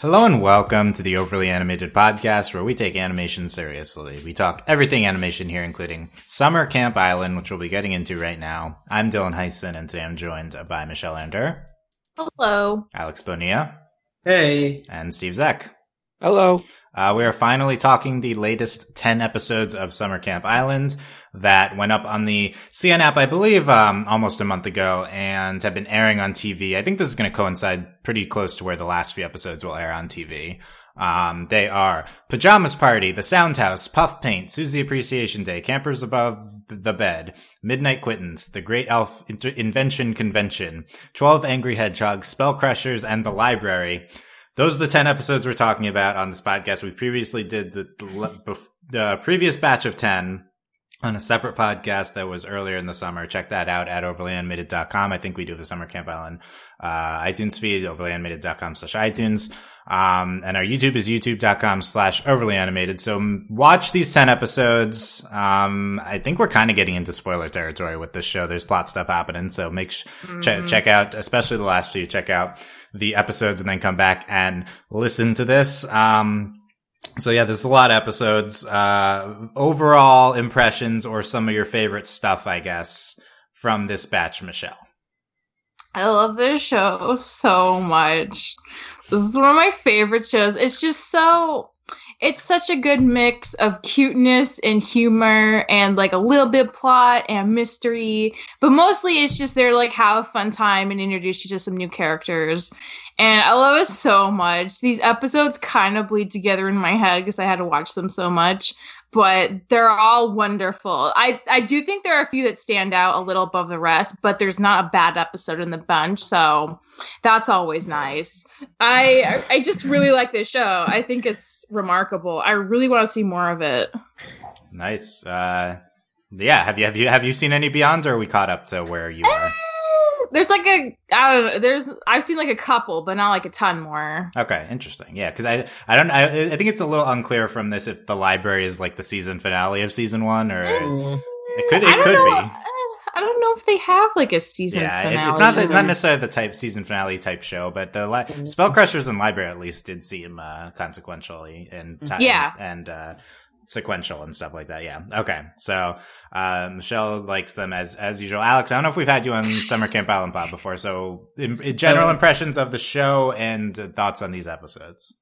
Hello and welcome to the Overly Animated Podcast, where we take animation seriously. We talk everything animation here, including Summer Camp Island, which we'll be getting into right now. I'm Dylan Heisen, and today I'm joined by Michelle Ander, Hello. Alex Bonilla, Hey. and Steve Zek. Hello. Uh, we are finally talking the latest 10 episodes of Summer Camp Island that went up on the CN app, I believe, um, almost a month ago and have been airing on TV. I think this is going to coincide pretty close to where the last few episodes will air on TV. Um, they are Pajamas Party, The Sound House, Puff Paint, Susie Appreciation Day, Campers Above the Bed, Midnight Quittance, The Great Elf Invention Convention, 12 Angry Hedgehogs, Spell Crushers, and The Library. Those are the 10 episodes we're talking about on this podcast. We previously did the, the, the previous batch of 10 on a separate podcast that was earlier in the summer. Check that out at overlyanimated.com. I think we do the Summer Camp Island uh, iTunes feed, overlyanimated.com slash iTunes. Um, and our YouTube is youtube.com slash overlyanimated. So watch these 10 episodes. Um, I think we're kind of getting into spoiler territory with this show. There's plot stuff happening. So make sh- mm-hmm. check, check out, especially the last few, check out the episodes and then come back and listen to this. Um, so yeah, there's a lot of episodes. Uh, overall impressions or some of your favorite stuff, I guess, from this batch, Michelle. I love this show so much. This is one of my favorite shows. It's just so it's such a good mix of cuteness and humor and like a little bit plot and mystery but mostly it's just they're like have a fun time and introduce you to some new characters and i love it so much these episodes kind of bleed together in my head because i had to watch them so much but they're all wonderful. I, I do think there are a few that stand out a little above the rest, but there's not a bad episode in the bunch, so that's always nice. I I just really like this show. I think it's remarkable. I really want to see more of it. Nice. Uh, yeah. Have you have you have you seen any Beyond, or are we caught up to where you are? There's like a I don't know. There's I've seen like a couple, but not like a ton more. Okay, interesting. Yeah, because I I don't I I think it's a little unclear from this if the library is like the season finale of season one or mm. it could it could know. be. I don't know if they have like a season yeah, it's not the, not necessarily the type season finale type show, but the li- mm-hmm. Spell Crushers and Library at least did seem uh, consequentially and time, yeah, and uh, sequential and stuff like that. Yeah. Okay. So, uh, Michelle likes them as, as usual. Alex, I don't know if we've had you on Summer Camp Island Pod before. So in, in general impressions of the show and thoughts on these episodes.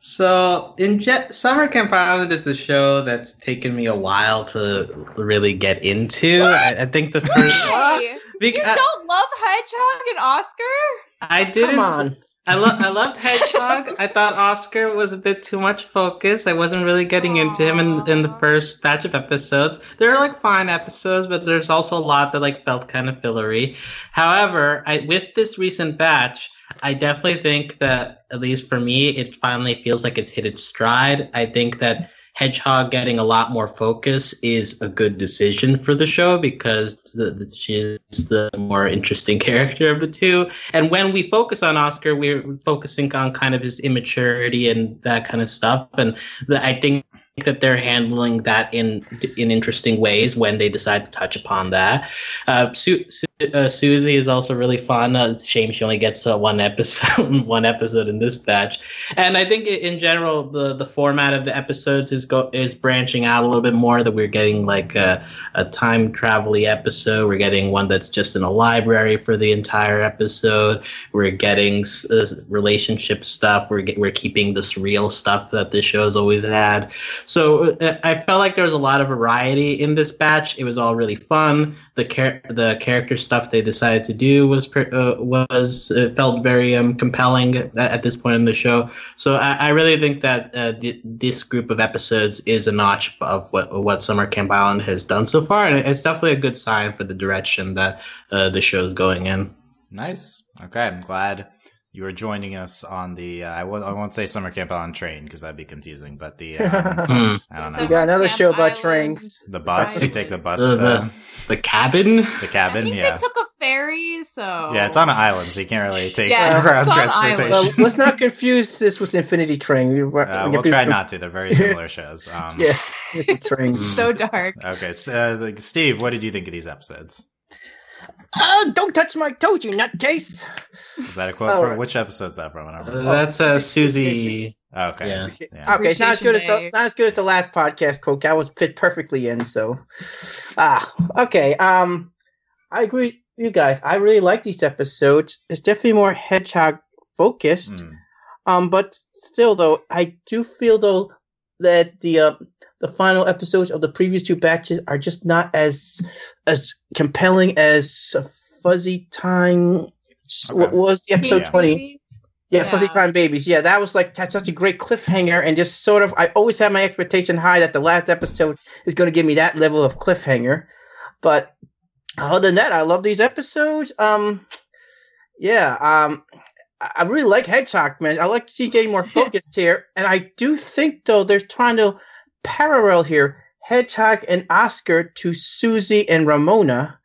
So in Je- Summer Camp Island is a show that's taken me a while to really get into. I, I, think the first. because, you don't love Hedgehog and Oscar? I didn't. I, I loved Hedgehog. I thought Oscar was a bit too much focus. I wasn't really getting Aww. into him in, in the first batch of episodes. There are like fine episodes, but there's also a lot that like felt kind of fillery. However, I with this recent batch, I definitely think that at least for me, it finally feels like it's hit its stride. I think that Hedgehog getting a lot more focus is a good decision for the show because the, the, she is the more interesting character of the two. And when we focus on Oscar, we're focusing on kind of his immaturity and that kind of stuff. And the, I think that they're handling that in in interesting ways when they decide to touch upon that. Uh, Su- Su- uh, Susie is also really fun. Uh, shame she only gets uh, one episode one episode in this batch. And I think in general the the format of the episodes is go is branching out a little bit more. That we're getting like a, a time travel episode. We're getting one that's just in a library for the entire episode. We're getting uh, relationship stuff. We're get, we're keeping this real stuff that the show's always had. So uh, I felt like there was a lot of variety in this batch. It was all really fun. The char- the character stuff they decided to do was uh, was uh, felt very um, compelling at, at, this point in the show. So I, I really think that uh, th- this group of episodes is a notch of what what Summer Camp Island has done so far, and it's definitely a good sign for the direction that uh, the show is going in. Nice. Okay, I'm glad you are joining us on the uh, I w- I won't say summer camp on train because that'd be confusing but the um, i don't know. We got another show about trains. The bus? You take the bus the, the, the, cabin? The cabin yeah. they took a ferry so. Yeah it's on an island so you can't really take yeah, ground transportation. well, let's not confuse this with infinity train. We, uh, we'll try not to. They're very similar shows um, yeah train. So dark. Okay so uh, steve what did you think of these episodes Uh, don't touch my toes, you nutcase. Is that a quote Oh, for right. which episode's that from? I don't Uh, that's uh, Susie. Okay. yeah. Yeah. Okay, it's not as good as the not as good as the last podcast quote. That was fit perfectly in. So, ah, okay. Um, I agree, with you guys. I really like these episodes. It's definitely more hedgehog focused. Mm. Um, but still, though, I do feel though that the uh, the final episodes of the previous two batches are just not as as compelling as Fuzzy Time. What was the episode twenty? Yeah, Yeah. Fuzzy Time Babies. Yeah, that was like that's such a great cliffhanger, and just sort of, I always had my expectation high that the last episode is going to give me that level of cliffhanger. But other than that, I love these episodes. Um, yeah, um, I I really like Hedgehog Man. I like to see getting more focused here, and I do think though they're trying to parallel here Hedgehog and Oscar to Susie and Ramona,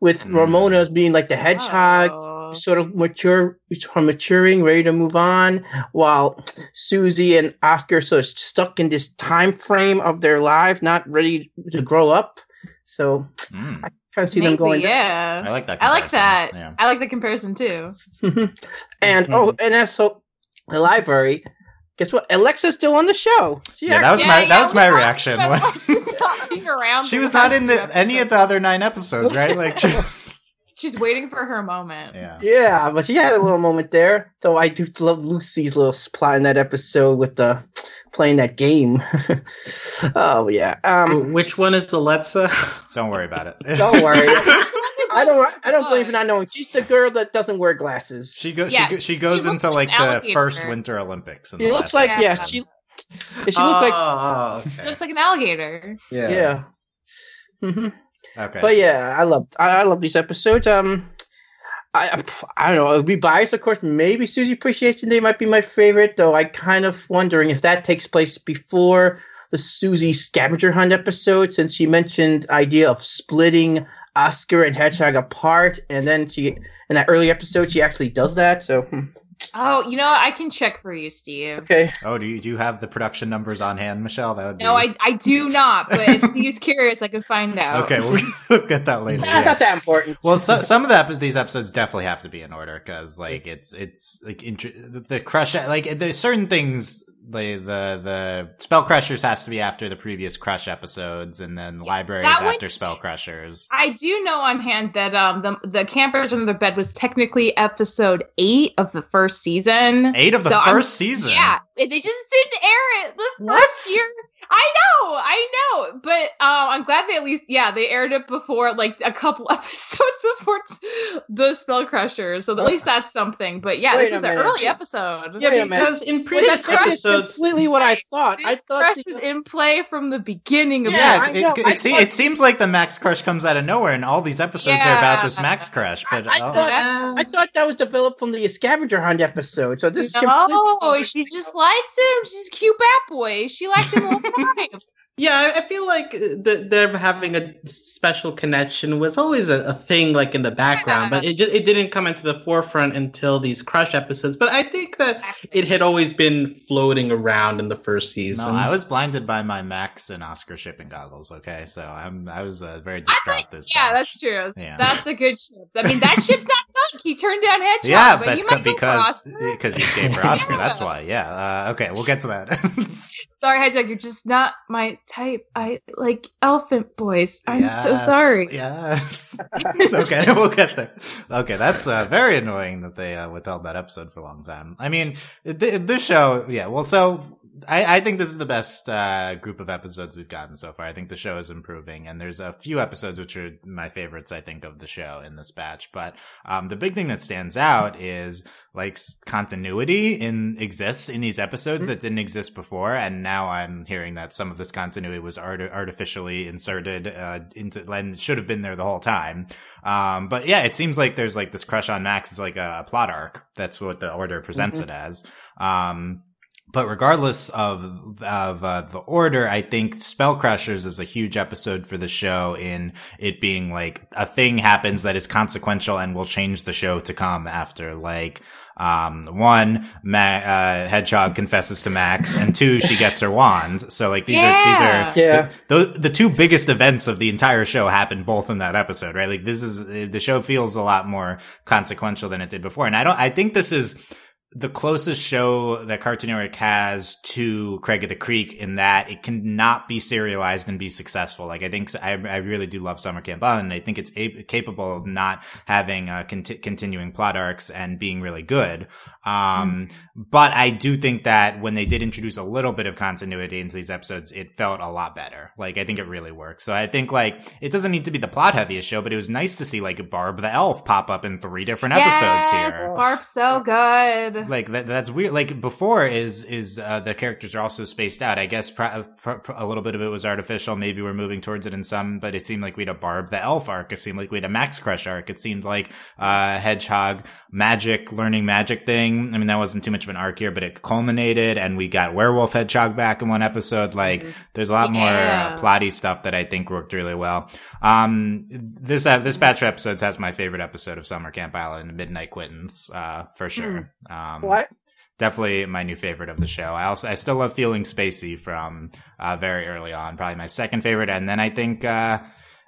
with Mm. Ramona being like the hedgehog Oh. sort of mature from maturing, ready to move on, while Susie and Oscar sort of stuck in this time frame of their life, not ready to grow up. So Mm. I kind of see Maybe, them going. yeah. I like that. I like that. Yeah. I like the comparison too. and oh, and that's so the library. Guess what? Alexa's still on the show. She Yeah, that was Yeah, my yeah, that was my reaction. about Alexis around she was not in the any of the other nine episodes, right? Like, she- She's waiting for her moment. yeah. Yeah, but she had a little moment there. Though I do love Lucy's little plot in that episode with the playing that game. oh yeah. Um, Which one is Alexa? Don't worry about it. don't worry. I don't. I don't blame you for not knowing. She's the girl that doesn't wear glasses. She goes. Yeah, she, go- she she goes looks into like like the first Winter Olympics. In She looks like yeah. Yeah. She. She looks like oh, She looks like an alligator. yeah. hmm Okay. But yeah, I love I, I love these episodes. Um, I I don't know. It would be biased, of course. Maybe Susie Appreciation Day might be my favorite, though. I kind of wondering if that takes place before the Susie Scavenger Hunt episode, since she mentioned idea of splitting Oscar and Hedgehog apart, and then she in that early episode she actually does that. So hmm, Oh, you know? I can check for you, Steve. okay, Oh, do you do you have the production numbers on hand, Michelle? That would be No, I I do not. But if Steve's curious, I can find out. Okay, we'll we'll get that later. Nah, yeah. not that important. Well, so, some of the epi- these episodes definitely have to be in order because, like, it's it's like int- the crush. Like, there's certain things. The the the spell crushers has to be after the previous crush episodes, and then libraries that after spell crushers. I do know on hand that um the the campers under the bed was technically episode eight of the first season. Eight of the So 1st I'm- season. Yeah, they just didn't air it the What? first year. I know, I know, but um, I'm glad they at least yeah they aired it before like a couple episodes before t- the Spell Crushers, so at least that's something. But yeah, Wait this a was an minute. early episode. Yeah, Wait because in previous that's that's episodes, completely what I thought. This I thought crush the- was in play from the beginning of Yeah, I it, it, it, se- it seems like the Max Crush comes out of nowhere, and all these episodes are about this Max Crush. But I oh, thought- Uh, I thought that was developed from the scavenger hunt episode. So this is No, completely- she just likes him. She's a cute bat boy. She likes him time. Yeah, I- I feel like the, them having a special connection was always a, a thing, like in the background, Yeah. but it just it didn't come into the forefront until these Crush episodes. But I think that it had always been floating around in the first no, season. I was blinded by my Max and Oscar shipping goggles. Okay, so I'm I was uh, very I distraught think, this. yeah, batch. that's true. Yeah. That's a good ship. I mean, that ship's not done. He turned down Hedgehog. Yeah, but that's you might go because Oscar. because he's gay for Oscar. That's why. Yeah. Uh, okay, we'll get to that. Sorry, Hedgehog, you're just not my type. I like elephant boys. I'm so sorry. Yes. okay, we'll get there. Okay, that's uh, very annoying that they uh, withheld that episode for a long time. I mean, th- this show, yeah. Well, so I, I think this is the best uh, group of episodes we've gotten so far. I think the show is improving, and there's a few episodes which are my favorites. I think of the show in this batch, but um, the big thing that stands out is like continuity in exists in these episodes that didn't exist before, and now I'm hearing that some of this continuity was art- artificially inserted uh, into and should have been there the whole time. Um, but yeah, it seems like there's like this crush on Max is like a plot arc. That's what the order presents it as. Um, but regardless of of uh, the order, I think Spell Crushers is a huge episode for the show in it being like a thing happens that is consequential and will change the show to come after. Like, um, one, Ma- uh, Hedgehog confesses to Max, and two, she gets her wand. So like these are these are Yeah. the, the the two biggest events of the entire show happen both in that episode, right? Like this is the show feels a lot more consequential than it did before, and I don't. I think this is the closest show that Cartoon Network has to Craig of the Creek in that it cannot be serialized and be successful. Like I think I, I really do love Summer Camp and I think it's a- capable of not having uh, conti- continuing plot arcs and being really good. Um, but I do think that when they did introduce a little bit of continuity into these episodes, it felt a lot better. Like I think it really worked. So I think like it doesn't need to be the plot heaviest show, but it was nice to see like Barb the Elf pop up in three different episodes here. Barb's so good. like that, that's weird. Like before is is uh, the characters are also spaced out. I guess pr- pr- pr- a little bit of it was artificial. Maybe we're moving towards it in some but it seemed like we had a barb the elf arc. It seemed like we had a max crush arc. It seemed like uh hedgehog magic learning magic thing i mean that wasn't too much of an arc here but it culminated and we got werewolf hedgehog back in one episode. Like there's a lot more uh, plotty stuff that i think worked really well. Um this uh, this batch of episodes has my favorite episode of summer camp island Midnight Quittance uh for sure. Um What? definitely my new favorite of the show. I also I still love feeling spacey from uh, very early on. Probably my second favorite, and then I think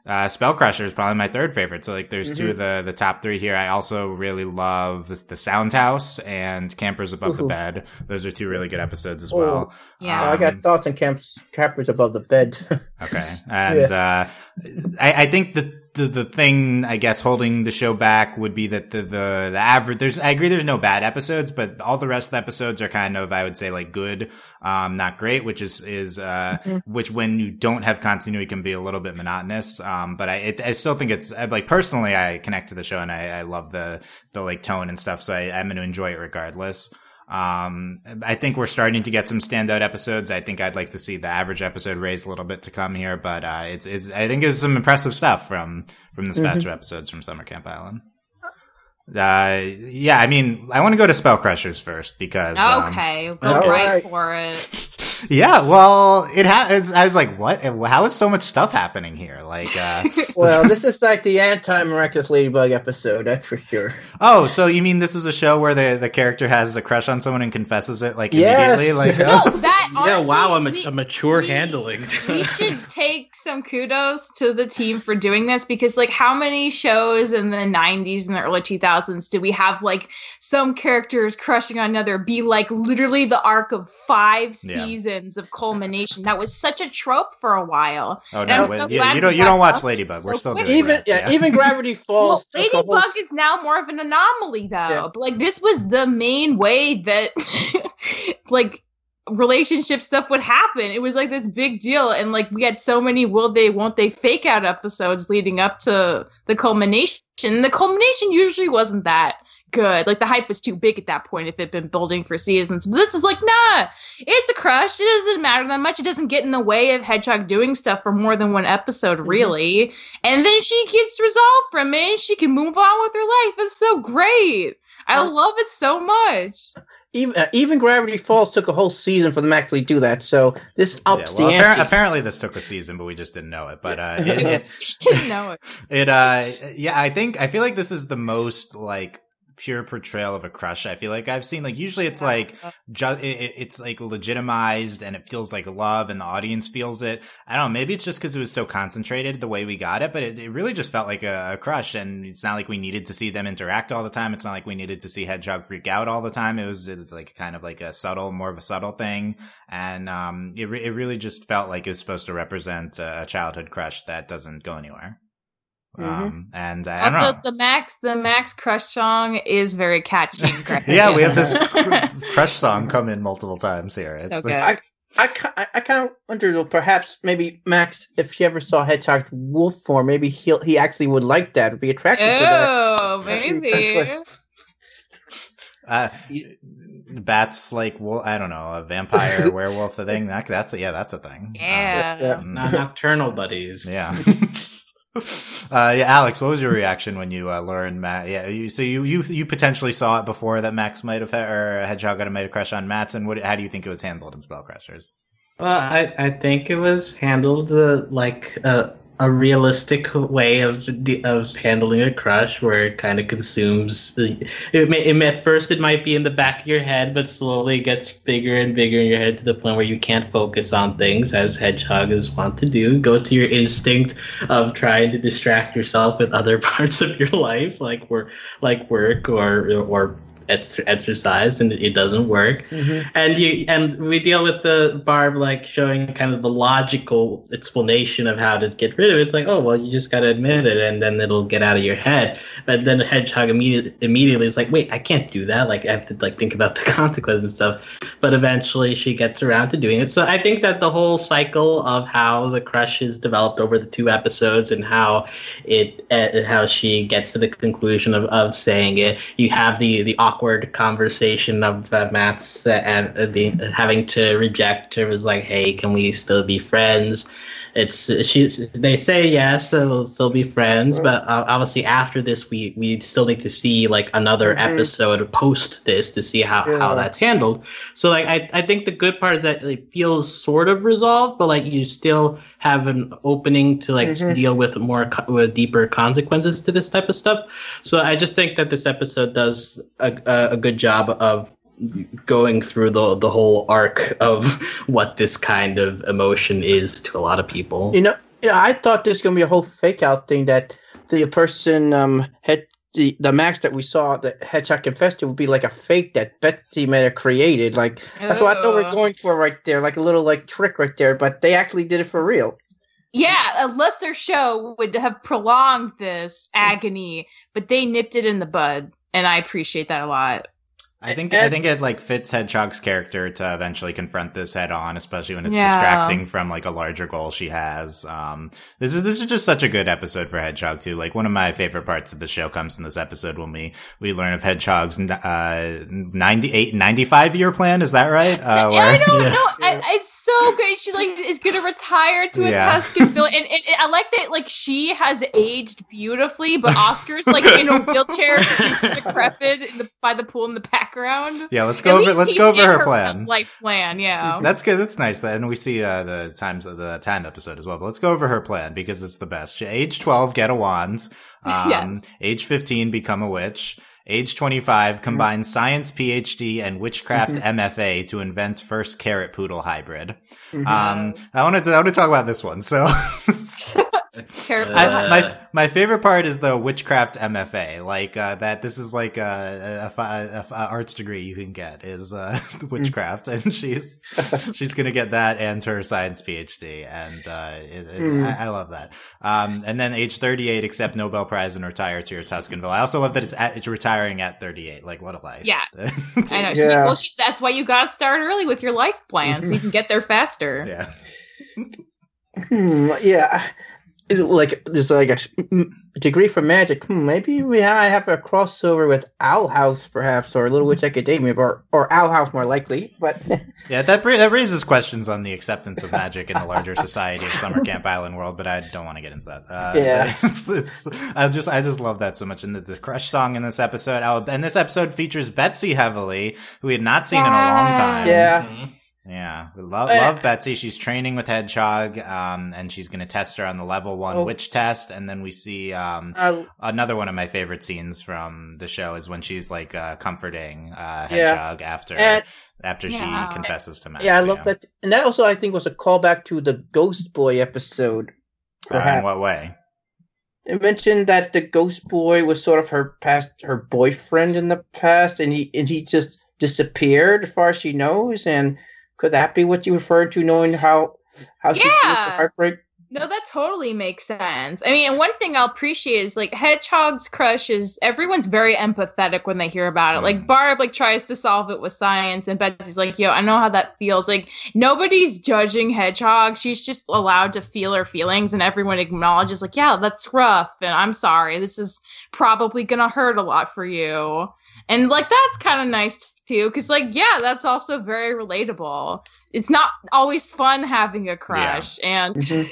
uh, uh, Spell Crusher is probably my third favorite. So like, there's two of the the top three here. I also really love the, the Sound House and Campers Above the Bed. Those are two really good episodes as Oh. well. Yeah. I got Um, thoughts on camps, cappers above the bed. Okay, and uh, I, I think the, the the thing I guess holding the show back would be that the the the average. There's I agree. There's no bad episodes, but all the rest of the episodes are kind of I would say like good, um, not great. Which is is uh, which when you don't have continuity can be a little bit monotonous. Um, but I it, I still think it's like personally I connect to the show and I, I love the the like tone and stuff. So I, I'm going to enjoy it regardless. Um, I think we're starting to get some standout episodes. I think I'd like to see the average episode raise a little bit to come here, but, uh, it's, it's, I think it was some impressive stuff from, from this batch of episodes from Summer Camp Island. Uh, yeah, I mean, I want to go to Spell Crushers first because, um, Okay, go All right right. for it. yeah, well, it has, I was like, what? How is so much stuff happening here? Like, uh, well, this is like the anti-miraculous ladybug episode, that's for sure. oh, so you mean this is a show where the, the character has a crush on someone and confesses it like Yes. immediately? Like, No, that Yeah, honestly, wow, a, ma- we- a mature we- handling. we should take some kudos to the team for doing this because like how many shows in the 90s and the early 2000s did we have like some characters crushing on another be like literally the arc of five Yeah. seasons of culmination that was such a trope for a while oh And no, I'm so you, glad you don't, you don't watch up Ladybug. We're still quick. doing Even that. yeah, even Gravity well Falls. took a whole- ladybug is now more of an anomaly though Yeah. But, like this was the main way that like relationship stuff would happen. It was like this big deal and like we had so many will they won't they fake out episodes leading up to the culmination. The culmination usually wasn't that good. Like the hype was too big at that point if it'd been building for seasons. But this is like nah it's a crush. It doesn't matter that much. It doesn't get in the way of hedgehog doing stuff for more than one episode mm-hmm. really. And then she gets resolved from it and she can move on with her life. It's so great. I love it so much even uh, even Gravity Falls took a whole season for them to actually do that. So this Yeah, well, the appar- ante. apparently this took a season, but we just didn't know it. But uh, it, it, didn't know it it, uh, yeah, I think I feel like this is the most like pure portrayal of a crush. I feel like I've seen like usually it's like just it, it- it's like legitimized and it feels like love and the audience feels it. I don't know. Maybe it's just because it was so concentrated the way we got it, but it, it really just felt like a, a crush. And it's not like we needed to see them interact all the time. It's not like we needed to see Hedgehog freak out all the time. It was it's like kind of like a subtle, more of a subtle thing. And um, it re- it really just felt like it was supposed to represent a childhood crush that doesn't go anywhere. Mhm. Um, and I don't also know. the max the max crush song is very catchy yeah, we have this crush song come in multiple times here. It's So good. I, I, I, I kind of wonder though, perhaps maybe Max, if he ever saw Hedgehog's wolf form, maybe he'll he actually would like that, would be attracted to that. oh maybe. Uh, bats like well, I don't know, a vampire werewolf the thing. That, that's yeah, that's a thing. yeah Yeah. Not nocturnal buddies. Um, yeah. Uh, yeah, Alex, what was your reaction when you uh, learned Matt? Yeah, you, so you, you you potentially saw it before that Max might have or Hedgehog had made a crush on Max's, and what? How do you think it was handled in Spell Crushers? Well, I, I think it was handled uh, like uh, a realistic way of of handling a crush where it kind of consumes it, may, it at first it might be in the back of your head but slowly gets bigger and bigger in your head to the point where you can't focus on things as hedgehogs want to do. Go to your instinct of trying to distract yourself with other parts of your life like work like work or or exercise and it doesn't work. Mm-hmm. and you and we deal with the barb like showing kind of the logical explanation of how to get rid of it. It's like oh well you just got to admit it and then it'll get out of your head. But then the hedgehog immediately immediately is like wait i can't do that. Like i have to like think about the consequences and stuff. But eventually she gets around to doing it. So i think that the whole cycle of how the crush is developed over the two episodes and how it uh, how she gets to the conclusion of, of saying it you have the the awkward awkward conversation of uh, Max's uh, and uh, having to reject her was like, "Hey, can we still be friends?" It's she's they say yes, they'll still be friends, but uh, obviously after this, we we still need to see like another mm-hmm. episode post this to see how yeah. how that's handled. So like I I think the good part is that it feels sort of resolved, but like you still have an opening to like mm-hmm. deal with more with deeper consequences to this type of stuff. So I just think that this episode does a, a good job of going through the the whole arc of what this kind of emotion is to a lot of people. You know, you know I thought this was gonna be a whole fake out thing that the person um had the, the max that we saw that Hedgehog confessed to would be like a fake that Betsy may have created. Like that's what I thought we are going for right there, like a little like trick right there. But they actually did it for real. Yeah, a lesser show would have prolonged this agony, but they nipped it in the bud, and I appreciate that a lot. I think and, I think it like fits Hedgehog's character to eventually confront this head on, especially when it's yeah. distracting from like a larger goal she has. Um, this is this is just such a good episode for Hedgehog too. Like one of my favorite parts of the show comes in this episode when we we learn of Hedgehog's uh 98 95 year plan. Is that right? Uh, where, I don't yeah. know. I, it's so good. She like is gonna retire to a yeah. Tuscan village, and, and, and, I like that. Like she has aged beautifully, but Oscar's like in a wheelchair, decrepit in the, by the pool in the back background. Yeah, let's go At over. Let's go over her, her, plan. Life plan. Yeah, that's good. That's nice. And we see uh, the times of the time episode as well. But let's go over her plan because it's the best. Age twelve, get a wand. Um, yes. Age fifteen, become a witch. Age 25, combine mm-hmm. science PhD and witchcraft mm-hmm. MFA to invent first carrot poodle hybrid. Mm-hmm. Um, I wanted to, I want to talk about this one. So I, my my favorite part is the witchcraft MFA, like uh, that. This is like a, a, a, a, arts degree you can get is uh, witchcraft, and she's she's gonna get that and her science PhD, and uh, it, it, mm. I, I, love that. Um, and then age thirty eight, accept Nobel Prize and retire to your Tuscanville. I also love that it's at, it's retiring at thirty eight. Like what a life! Yeah, I know. Yeah. She, well, she, that's why you got to start early with your life plan, so you can get there faster. Yeah. Hmm, yeah, like there's like a degree for magic. Hmm, maybe we have a crossover with Owl House, perhaps, or Little Witch Academia, or or Owl House more likely. But yeah, that that raises questions on the acceptance of magic in the larger society of Summer Camp Island world. But I don't want to get into that. Uh, yeah, it's, it's, I just I just love that so much. And the, the crush song in this episode, oh, and this episode features Betsy heavily, who we had not seen in a long time. Yeah. Mm-hmm. Yeah, we love love Betsy. She's training with Hedgehog, um, and she's going to test her on the level one oh. witch test. And then we see um, uh, another one of my favorite scenes from the show is when she's like uh, comforting uh, Hedgehog yeah. after and, after yeah. she confesses to Max. Yeah, I love that, and that also I think was a callback to the Ghost Boy episode. Uh, in what way? It mentioned that the Ghost Boy was sort of her past, her boyfriend in the past, and he and he just disappeared, as far as she knows, and could that be what you referred to, knowing how how yeah. heartbreak? No, that totally makes sense. I mean, one thing I'll appreciate is like Hedgehog's crush is everyone's very empathetic when they hear about it. Mm. Like Barb like tries to solve it with science, and Betsy's like, "Yo, I know how that feels." Like nobody's judging Hedgehog; she's just allowed to feel her feelings, and everyone acknowledges like, "Yeah, that's rough," and I'm sorry. This is probably gonna hurt a lot for you And like that's kind of nice too, because like yeah, that's also very relatable. It's not always fun having a crush, yeah. and mm-hmm.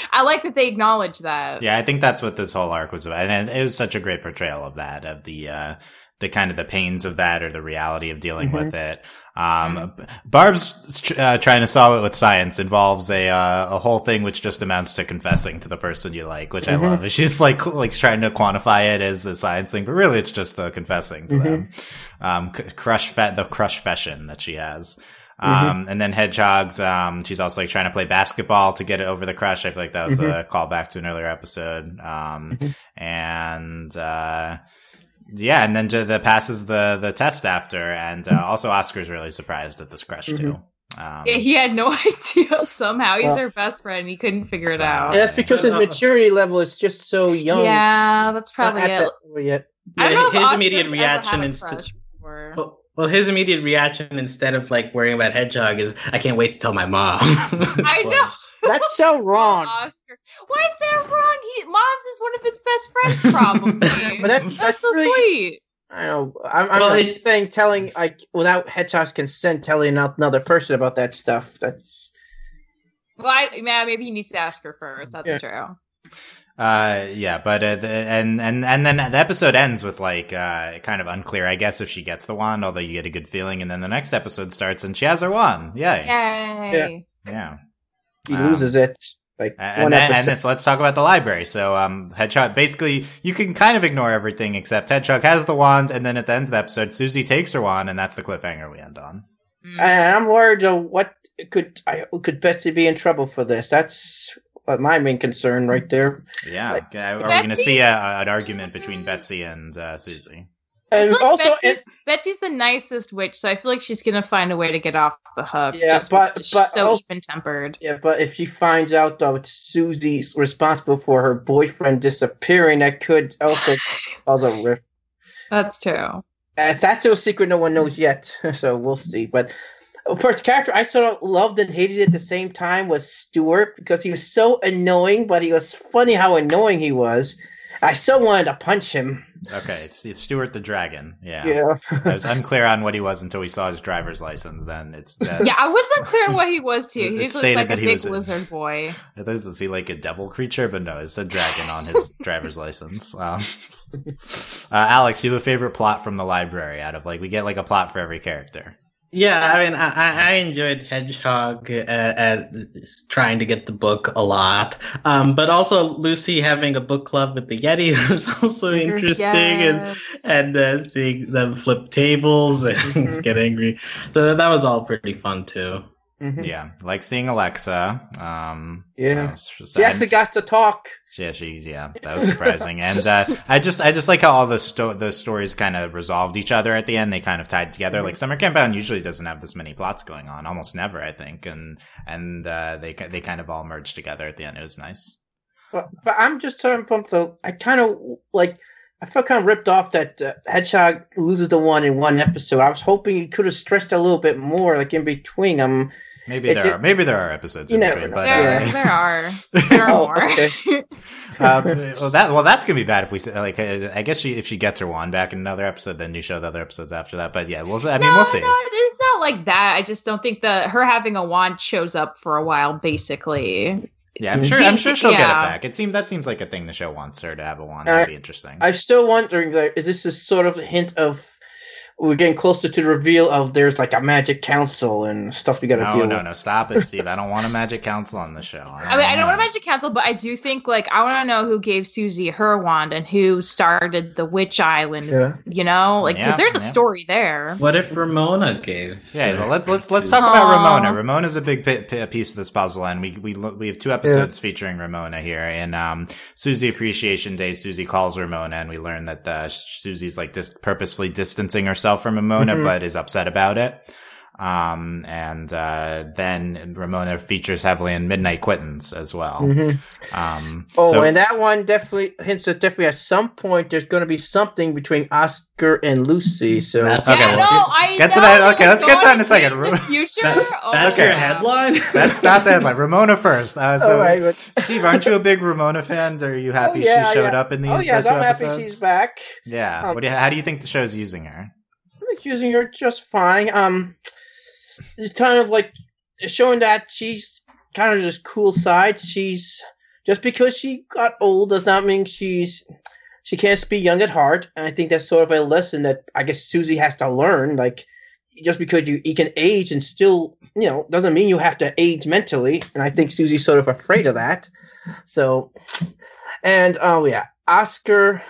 I like that they acknowledge that. Yeah, I think that's what this whole arc was about, and it was such a great portrayal of that, of the uh, the kind of the pains of that, or the reality of dealing mm-hmm. with it. Um, mm-hmm. Barb's uh, trying to solve it with science involves a uh, a whole thing which just amounts to confessing to the person you like, which mm-hmm. I love. She's like like trying to quantify it as a science thing, but really it's just uh, confessing to mm-hmm. them. Um, crush fe- the crush fashion that she has. Mm-hmm. Um, and then Hedgehog's, um, she's also like trying to play basketball to get it over the crush. I feel like that was a mm-hmm. callback to an earlier episode. Um, mm-hmm. and, uh, yeah, and then the passes the the test after, and uh, also Oscar's really surprised at this crush too. Um, yeah, he had no idea. Somehow he's her best friend. He couldn't figure so, it out. That's because his maturity level is just so young. Yeah, that's probably it. That I don't know his immediate reaction instead. Well, well, his immediate reaction instead of like worrying about Hedgehog is, "I can't wait to tell my mom." I know. That's so wrong. Oscar. Why is that wrong? He Mom's is one of his best friends, probably. but that, that's, that's, so really, sweet. I know. I'm, I'm well, it's, saying telling like without Hedgehog's consent, telling another person about that stuff. That's well, I, yeah, maybe he needs to ask her first. That's yeah. true. Uh, yeah, but uh, the, and and and then the episode ends with like uh, kind of unclear, I guess, if she gets the wand. Although you get a good feeling, and then the next episode starts and she has her wand. Yay! Yay! Yeah. yeah. He um, loses it. Like and, then, and then, so let's talk about the library. So, um, Hedgehog, basically, you can kind of ignore everything except Hedgehog has the wand, and then at the end of the episode, Susie takes her wand, and that's the cliffhanger we end on. And I'm worried, uh, what could I, could Betsy be in trouble for this? That's my main concern right there. Yeah, like, are we going to see a, an argument between Betsy and uh, Susie? And like also, Betsy's, Betsy's, the nicest witch, so I feel like she's gonna find a way to get off the hook. Yeah, but, she's but so even tempered. Yeah, but if she finds out though it's Susie's responsible for her boyfriend disappearing, that could also cause a rift. That's true. Uh, that's a secret no one knows yet, so we'll see. But first character I sort of loved and hated at the same time was Stuart because he was so annoying, but he was funny how annoying he was. I still wanted to punch him. Okay, it's, it's Stuart the Dragon. Yeah, yeah. I was unclear on what he was until we saw his driver's license. Then it's that, yeah, I wasn't clear on what he was too. He just looked like a big lizard boy. Is he like a devil creature? But no, it's a dragon on his driver's license. Um, uh, Alex, you have a favorite plot from the library? Out of like, we get like a plot for every character. Yeah, I mean, I, I enjoyed Hedgehog uh, at trying to get the book a lot, um, but also Lucy having a book club with the Yeti was also mm-hmm, interesting, yes. and and uh, seeing them flip tables and mm-hmm. get angry. So that was all pretty fun too. Mm-hmm. Yeah, like seeing Alexa. Um, yeah, she actually got to talk. Yeah, she. Yeah, that was surprising, and uh, I just, I just like how all the sto- the stories kind of resolved each other at the end. They kind of tied together. Mm-hmm. Like Summer Camp Island usually doesn't have this many plots going on, almost never, I think, and and uh, they they kind of all merged together at the end. It was nice. But, but I'm just trying pumped though. I kind of like. I felt kind of ripped off that uh, Hedgehog loses the one in one episode. I was hoping you could have stressed a little bit more, like in between them. Um, Maybe there are maybe there are episodes in between, but there, uh, there are there are oh, more. uh, well, that well that's gonna be bad if we like. Uh, I guess she if she gets her wand back in another episode, then you show the other episodes after that. But yeah, we'll. I mean, no, we'll see. No, it's not like that. I just don't think that her having a wand shows up for a while. Basically, yeah, I'm sure. I'm sure she'll yeah. get it back. It seems that seems like a thing the show wants her to have a wand. That'd be interesting. I'm still wondering, like, is this a sort of hint of we're getting closer to the reveal of there's like a magic council and stuff we got to no, deal no, with. No, no, stop it, Steve. I don't want a magic council on the show. I, I mean, I don't want a magic council, but I do think like I want to know who gave Susie her wand and who started the Witch Island. Yeah. You know, like because yeah, there's a story there. What if Ramona gave? Yeah, well, let's let's let's talk about Ramona. Ramona's a big p- p- piece of this puzzle, and we we we have two episodes yeah. featuring Ramona here. In um, Susie Appreciation Day, Susie calls Ramona, and we learn that uh, Susie's like dis- purposefully distancing herself from Ramona. Mm-hmm but is upset about it. Um, and uh, then Ramona features heavily in Midnight Quittance as well. Mm-hmm. Um, oh, so- and that one definitely hints that definitely at some point there's going to be something between Oscar and Lucy. So That's- Okay, yeah, well, no, I get to know that- that okay, let's get to that in a second. to The future. That- Oh, that's yeah. your headline. That's not the headline. Ramona first. Uh, so, All right, but- Steve, aren't you a big Ramona fan? Are you happy Oh, yeah, she showed yeah. up in these oh yes, uh, two I'm episodes? happy she's back. Yeah. Um, what do you, how do you think the show's using her? Using her just fine. Um, it's kind of like showing that she's kind of this cool side. She's just because she got old does not mean she's she can't be young at heart. And I think that's sort of a lesson that I guess Susie has to learn. Like just because you, you can age and still you know doesn't mean you have to age mentally. And I think Susie's sort of afraid of that. So, and oh yeah, Oscar.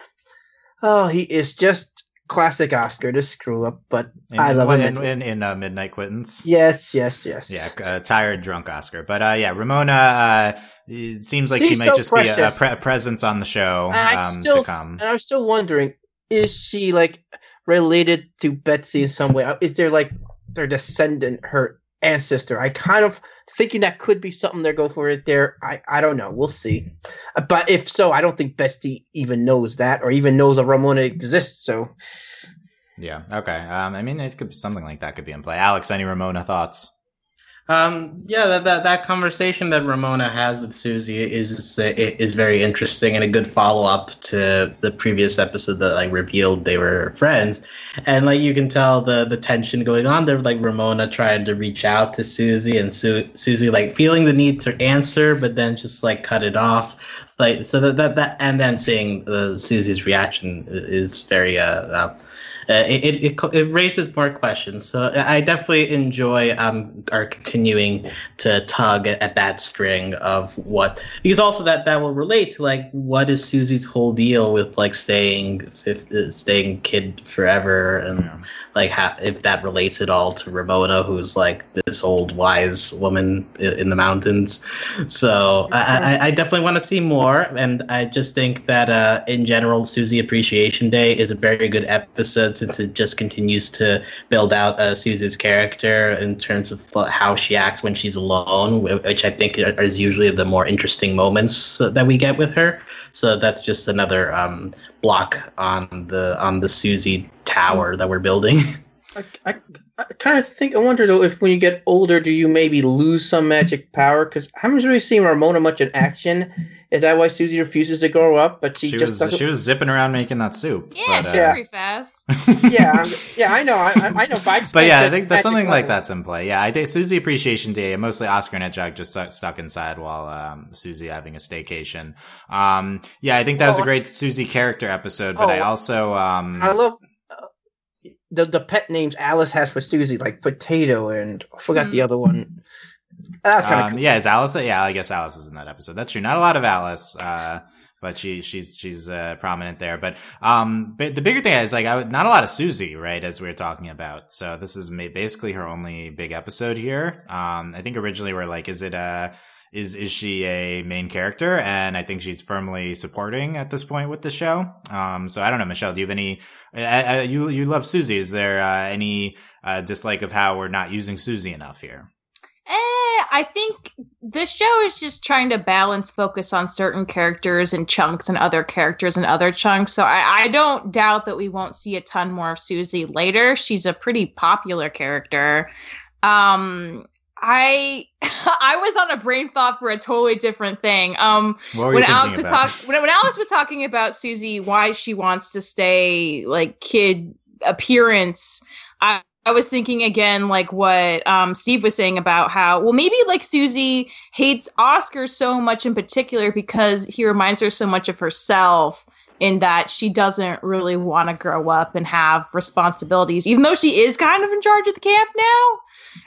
Oh, he is just classic Oscar to screw up, but In, I love it. in, in, in uh, Midnight Quittance. Yes, yes, yes. Yeah, uh, tired, drunk Oscar. But uh, yeah, Ramona. Uh, it seems like she might so just be a, a, pre- a presence on the show And I um, still, to come. and I'm still wondering, is she like related to Betsy in some way? Is there like their descendant, her ancestor? I kind of thinking that could be something they're going for it there. I, I don't know. We'll see. Uh, But if so, I don't think Betsy even knows that or even knows that Ramona exists. So Yeah. Okay. Um, I mean, it could be something like that could be in play. Alex, any Ramona thoughts? Um, yeah, that, that that conversation that Ramona has with Susie is is very interesting and a good follow up to the previous episode that like revealed they were friends, and like you can tell the the tension going on there, like Ramona trying to reach out to Susie and Su- Susie like feeling the need to answer, but then just like cut it off, like so that that, that and then seeing uh, Susie's reaction is very uh. uh uh, it, it, it raises more questions. So I definitely enjoy um, our continuing to tug at that string of what because also that that will relate to like what is Susie's whole deal with like staying fif- staying kid forever and Yeah. Like how, if that relates at all to Ramona who's like this old wise woman in the mountains. So I, I, I definitely want to see more, and I just think that uh, in general, Susie Appreciation Day is a very good episode since it just continues to build out uh, Susie's character in terms of how she acts when she's alone, which I think is usually the more interesting moments that we get with her. So that's just another um, block on the on the Susie tower that we're building. I, I, I kind of think I wonder though if when you get older, do you maybe lose some magic power? Because I haven't really seen Ramona much in action. Is that why Susie refuses to grow up? But she, She, just was she was zipping around making that soup. Yeah, but, she's uh, pretty fast. yeah, I'm- yeah, I know, I, I I know. But, I But yeah, I think that's something like that's in play. Yeah, I think Susie Appreciation Day, mostly Oscar and Hedgehog just stuck, stuck inside while um, Susie having a staycation. Um, yeah, I think that was a Oh. great Susie character episode, but I Oh. also um, I love uh, the the pet names Alice has for Susie, like Potato and I forgot the Hmm. other one. That's kind of um, cool. yeah, is Alice? Yeah, I guess Alice is in that episode. That's true. Not a lot of Alice, uh, but she she's she's uh, prominent there. But um, but the bigger thing is like I, would- not a lot of Susie, right? As we were talking about. So this is basically her only big episode here. Um, I think originally we're like, is it a is is she a main character? And I think she's firmly supporting at this point with the show. Um, so I don't know, Michelle. Do you have any? Uh, uh, you you love Susie. Is there uh, any uh, dislike of how we're not using Susie enough here? I think the show is just trying to balance focus on certain characters and chunks and other characters and other chunks. So I, I don't doubt that we won't see a ton more of Susie later. She's a pretty popular character. Um I I was on a brain thought for a totally different thing. Um when Alex was talking when, when Alice was talking about Susie, why she wants to stay like kid appearance, I, I was thinking again like what um, Steve was saying about how well maybe like Susie hates Oscar so much in particular because he reminds her so much of herself in that she doesn't really want to grow up and have responsibilities, even though she is kind of in charge of the camp now.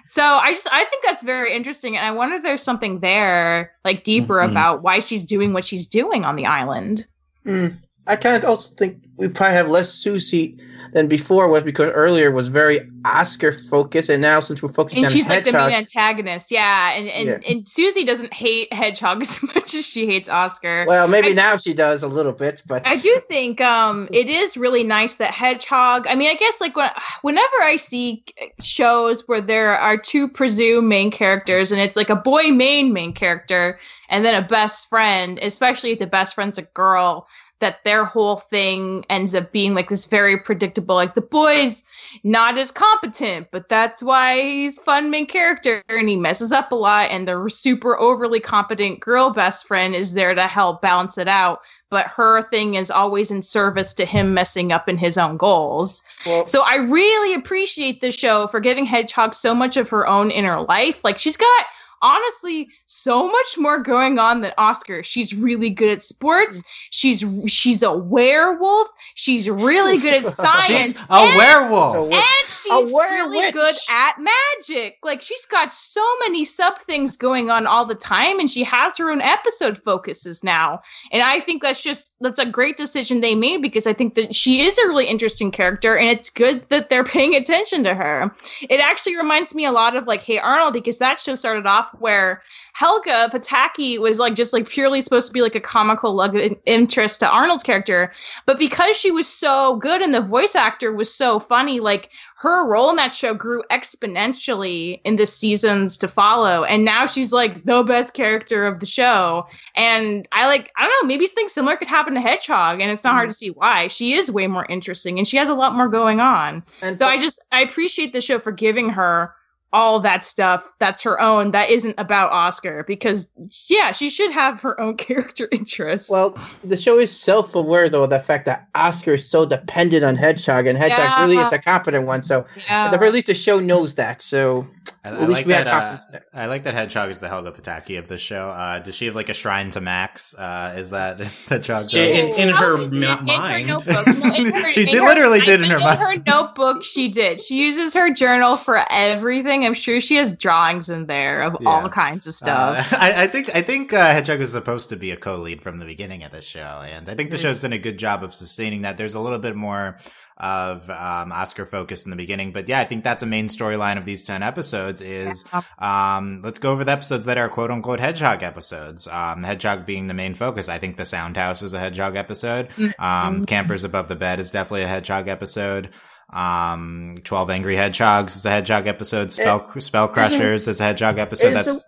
So I just I think that's very interesting, and I wonder if there's something there like deeper Mhm. about why she's doing what she's doing on the island. Mm. I kind of also think we probably have less Susie than before was because earlier was very Oscar focused, and now since we're focusing and on she's like the main antagonist, yeah. And and, Yeah. and Susie doesn't hate Hedgehog as much as she hates Oscar. well, maybe I- now she does a little bit, but I do think um it is really nice that Hedgehog. I mean, I guess like when, whenever I see shows where there are two presumed main characters and it's like a boy main main character and then a best friend, especially if the best friend's a girl, that their whole thing ends up being like this very predictable. Like the boy's not as competent, but that's why he's fun main character and he messes up a lot. And the super overly competent girl best friend is there to help balance it out. But her thing is always in service to him messing up in his own goals. well, So I really appreciate the show for giving Hedgehog so much of her own inner life. Like she's got honestly so much more going on than Oscar. She's really good at sports. She's she's a werewolf. She's really good at science. She's a and- werewolf. And she's A really good at magic. Like she's got so many sub things going on all the time, and she has her own episode focuses now. And I think that's just that's a great decision they made because I think that she is a really interesting character, and it's good that they're paying attention to her. It actually reminds me a lot of like Hey Arnold because that show started off where Helga Pataki was like just like purely supposed to be like a comical love interest to Arnold's character, but because she was so good and the voice actor was so funny, like her role in that show grew exponentially in the seasons to follow. And now she's like the best character of the show. And I like, I don't know, maybe something similar could happen to Hedgehog, and it's not hard mm-hmm. to see why. She is way more interesting and she has a lot more going on. and So I just I appreciate the show for giving her all that stuff that's her own that isn't about Oscar because yeah, she should have her own character interests. Well, the show is self-aware though of the fact that Oscar is so dependent on Hedgehog, and Hedgehog Yeah. really is the competent one. So yeah. at the very least, the show knows that. So I, at I least like we that. had Uh. I like that Hedgehog is the Helga Pataki of the show. Uh, does she have like a shrine to Max? Uh, is that Hedgehog? Yeah, does? in- in her in- mi- in her mind. notebook. No, in her- She in did her- literally I did in her think mind. her notebook. She did. She uses her journal for everything. I'm sure she has drawings in there of Yeah. all kinds of stuff. Uh, I, I think I think uh, Hedgehog was supposed to be a co-lead from the beginning of the show, and I think the show's done a good job of sustaining that. There's a little bit more of um, Oscar focus in the beginning, but yeah, I think that's a main storyline of these ten episodes. Is um, let's go over the episodes that are quote unquote Hedgehog episodes. Um, Hedgehog being the main focus. I think the Sound House is a Hedgehog episode. Um, Campers Above the Bed is definitely a Hedgehog episode. Um, Twelve Angry Hedgehogs is a Hedgehog episode. Spell Spell Crushers is a Hedgehog episode. Is it- That's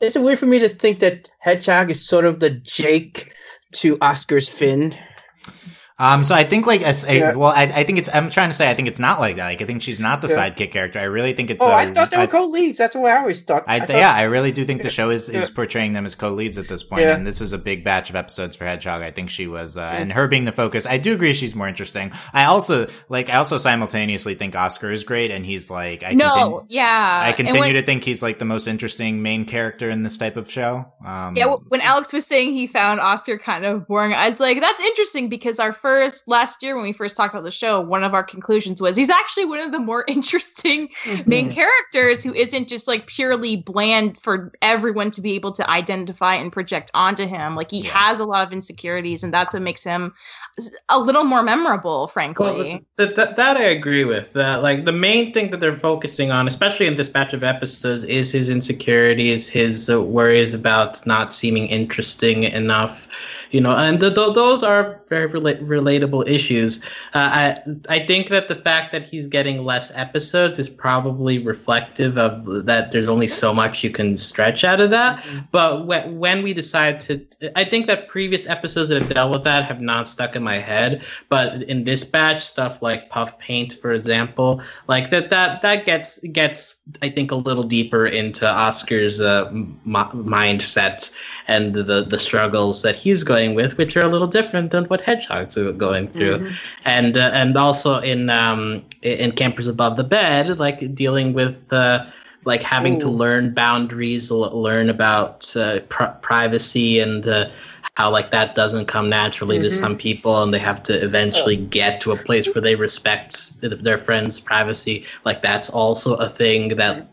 is it weird for me to think that Hedgehog is sort of the Jake to Oscar's Finn? Um, so I think like as a, Yeah. well, I, I think it's. I'm trying to say I think it's not like that. Like I think she's not the Yeah. sidekick character. I really think it's. Oh, I I thought they were co-leads. That's what I always thought. I, thought- yeah, I really do think the show is, Yeah. is portraying them as co-leads at this point, Yeah. and this is a big batch of episodes for Hedgehog. I think she was, uh, and her being the focus. I do agree she's more interesting. I also like. I also simultaneously think Oscar is great, and he's like. I no, continue, yeah. I continue when- to think he's like the most interesting main character in this type of show. Um, Yeah, when Alex was saying he found Oscar kind of boring, I was like, that's interesting because our first last year when we first talked about the show, one of our conclusions was he's actually one of the more interesting mm-hmm. main characters who isn't just like purely bland for everyone to be able to identify and project onto him. Like he Yeah. has a lot of insecurities, and that's what makes him a little more memorable, frankly. Well, th- th- that I agree with. That like the main thing that they're focusing on, especially in this batch of episodes, is his insecurities, his uh, worries about not seeming interesting enough. You know, and th- th- those are very rela- relatable issues. Uh, I I think that the fact that he's getting less episodes is probably reflective of that. There's only so much you can stretch out of that. But when, when we decide to, I think that previous episodes that have dealt with that have not stuck in my head. But in this batch, stuff like Puff Paint, for example, like that, that that gets gets I think a little deeper into Oscar's uh, m- mindset and the the struggles that he's going with, which are a little different than what Hedgehog's are going through and uh, and also in um in campers above the bed like dealing with uh like having to learn boundaries learn about uh, pr- privacy and uh, how like that doesn't come naturally to Mhm. some people and they have to eventually get to a place where they respect their friends privacy like that's also a thing that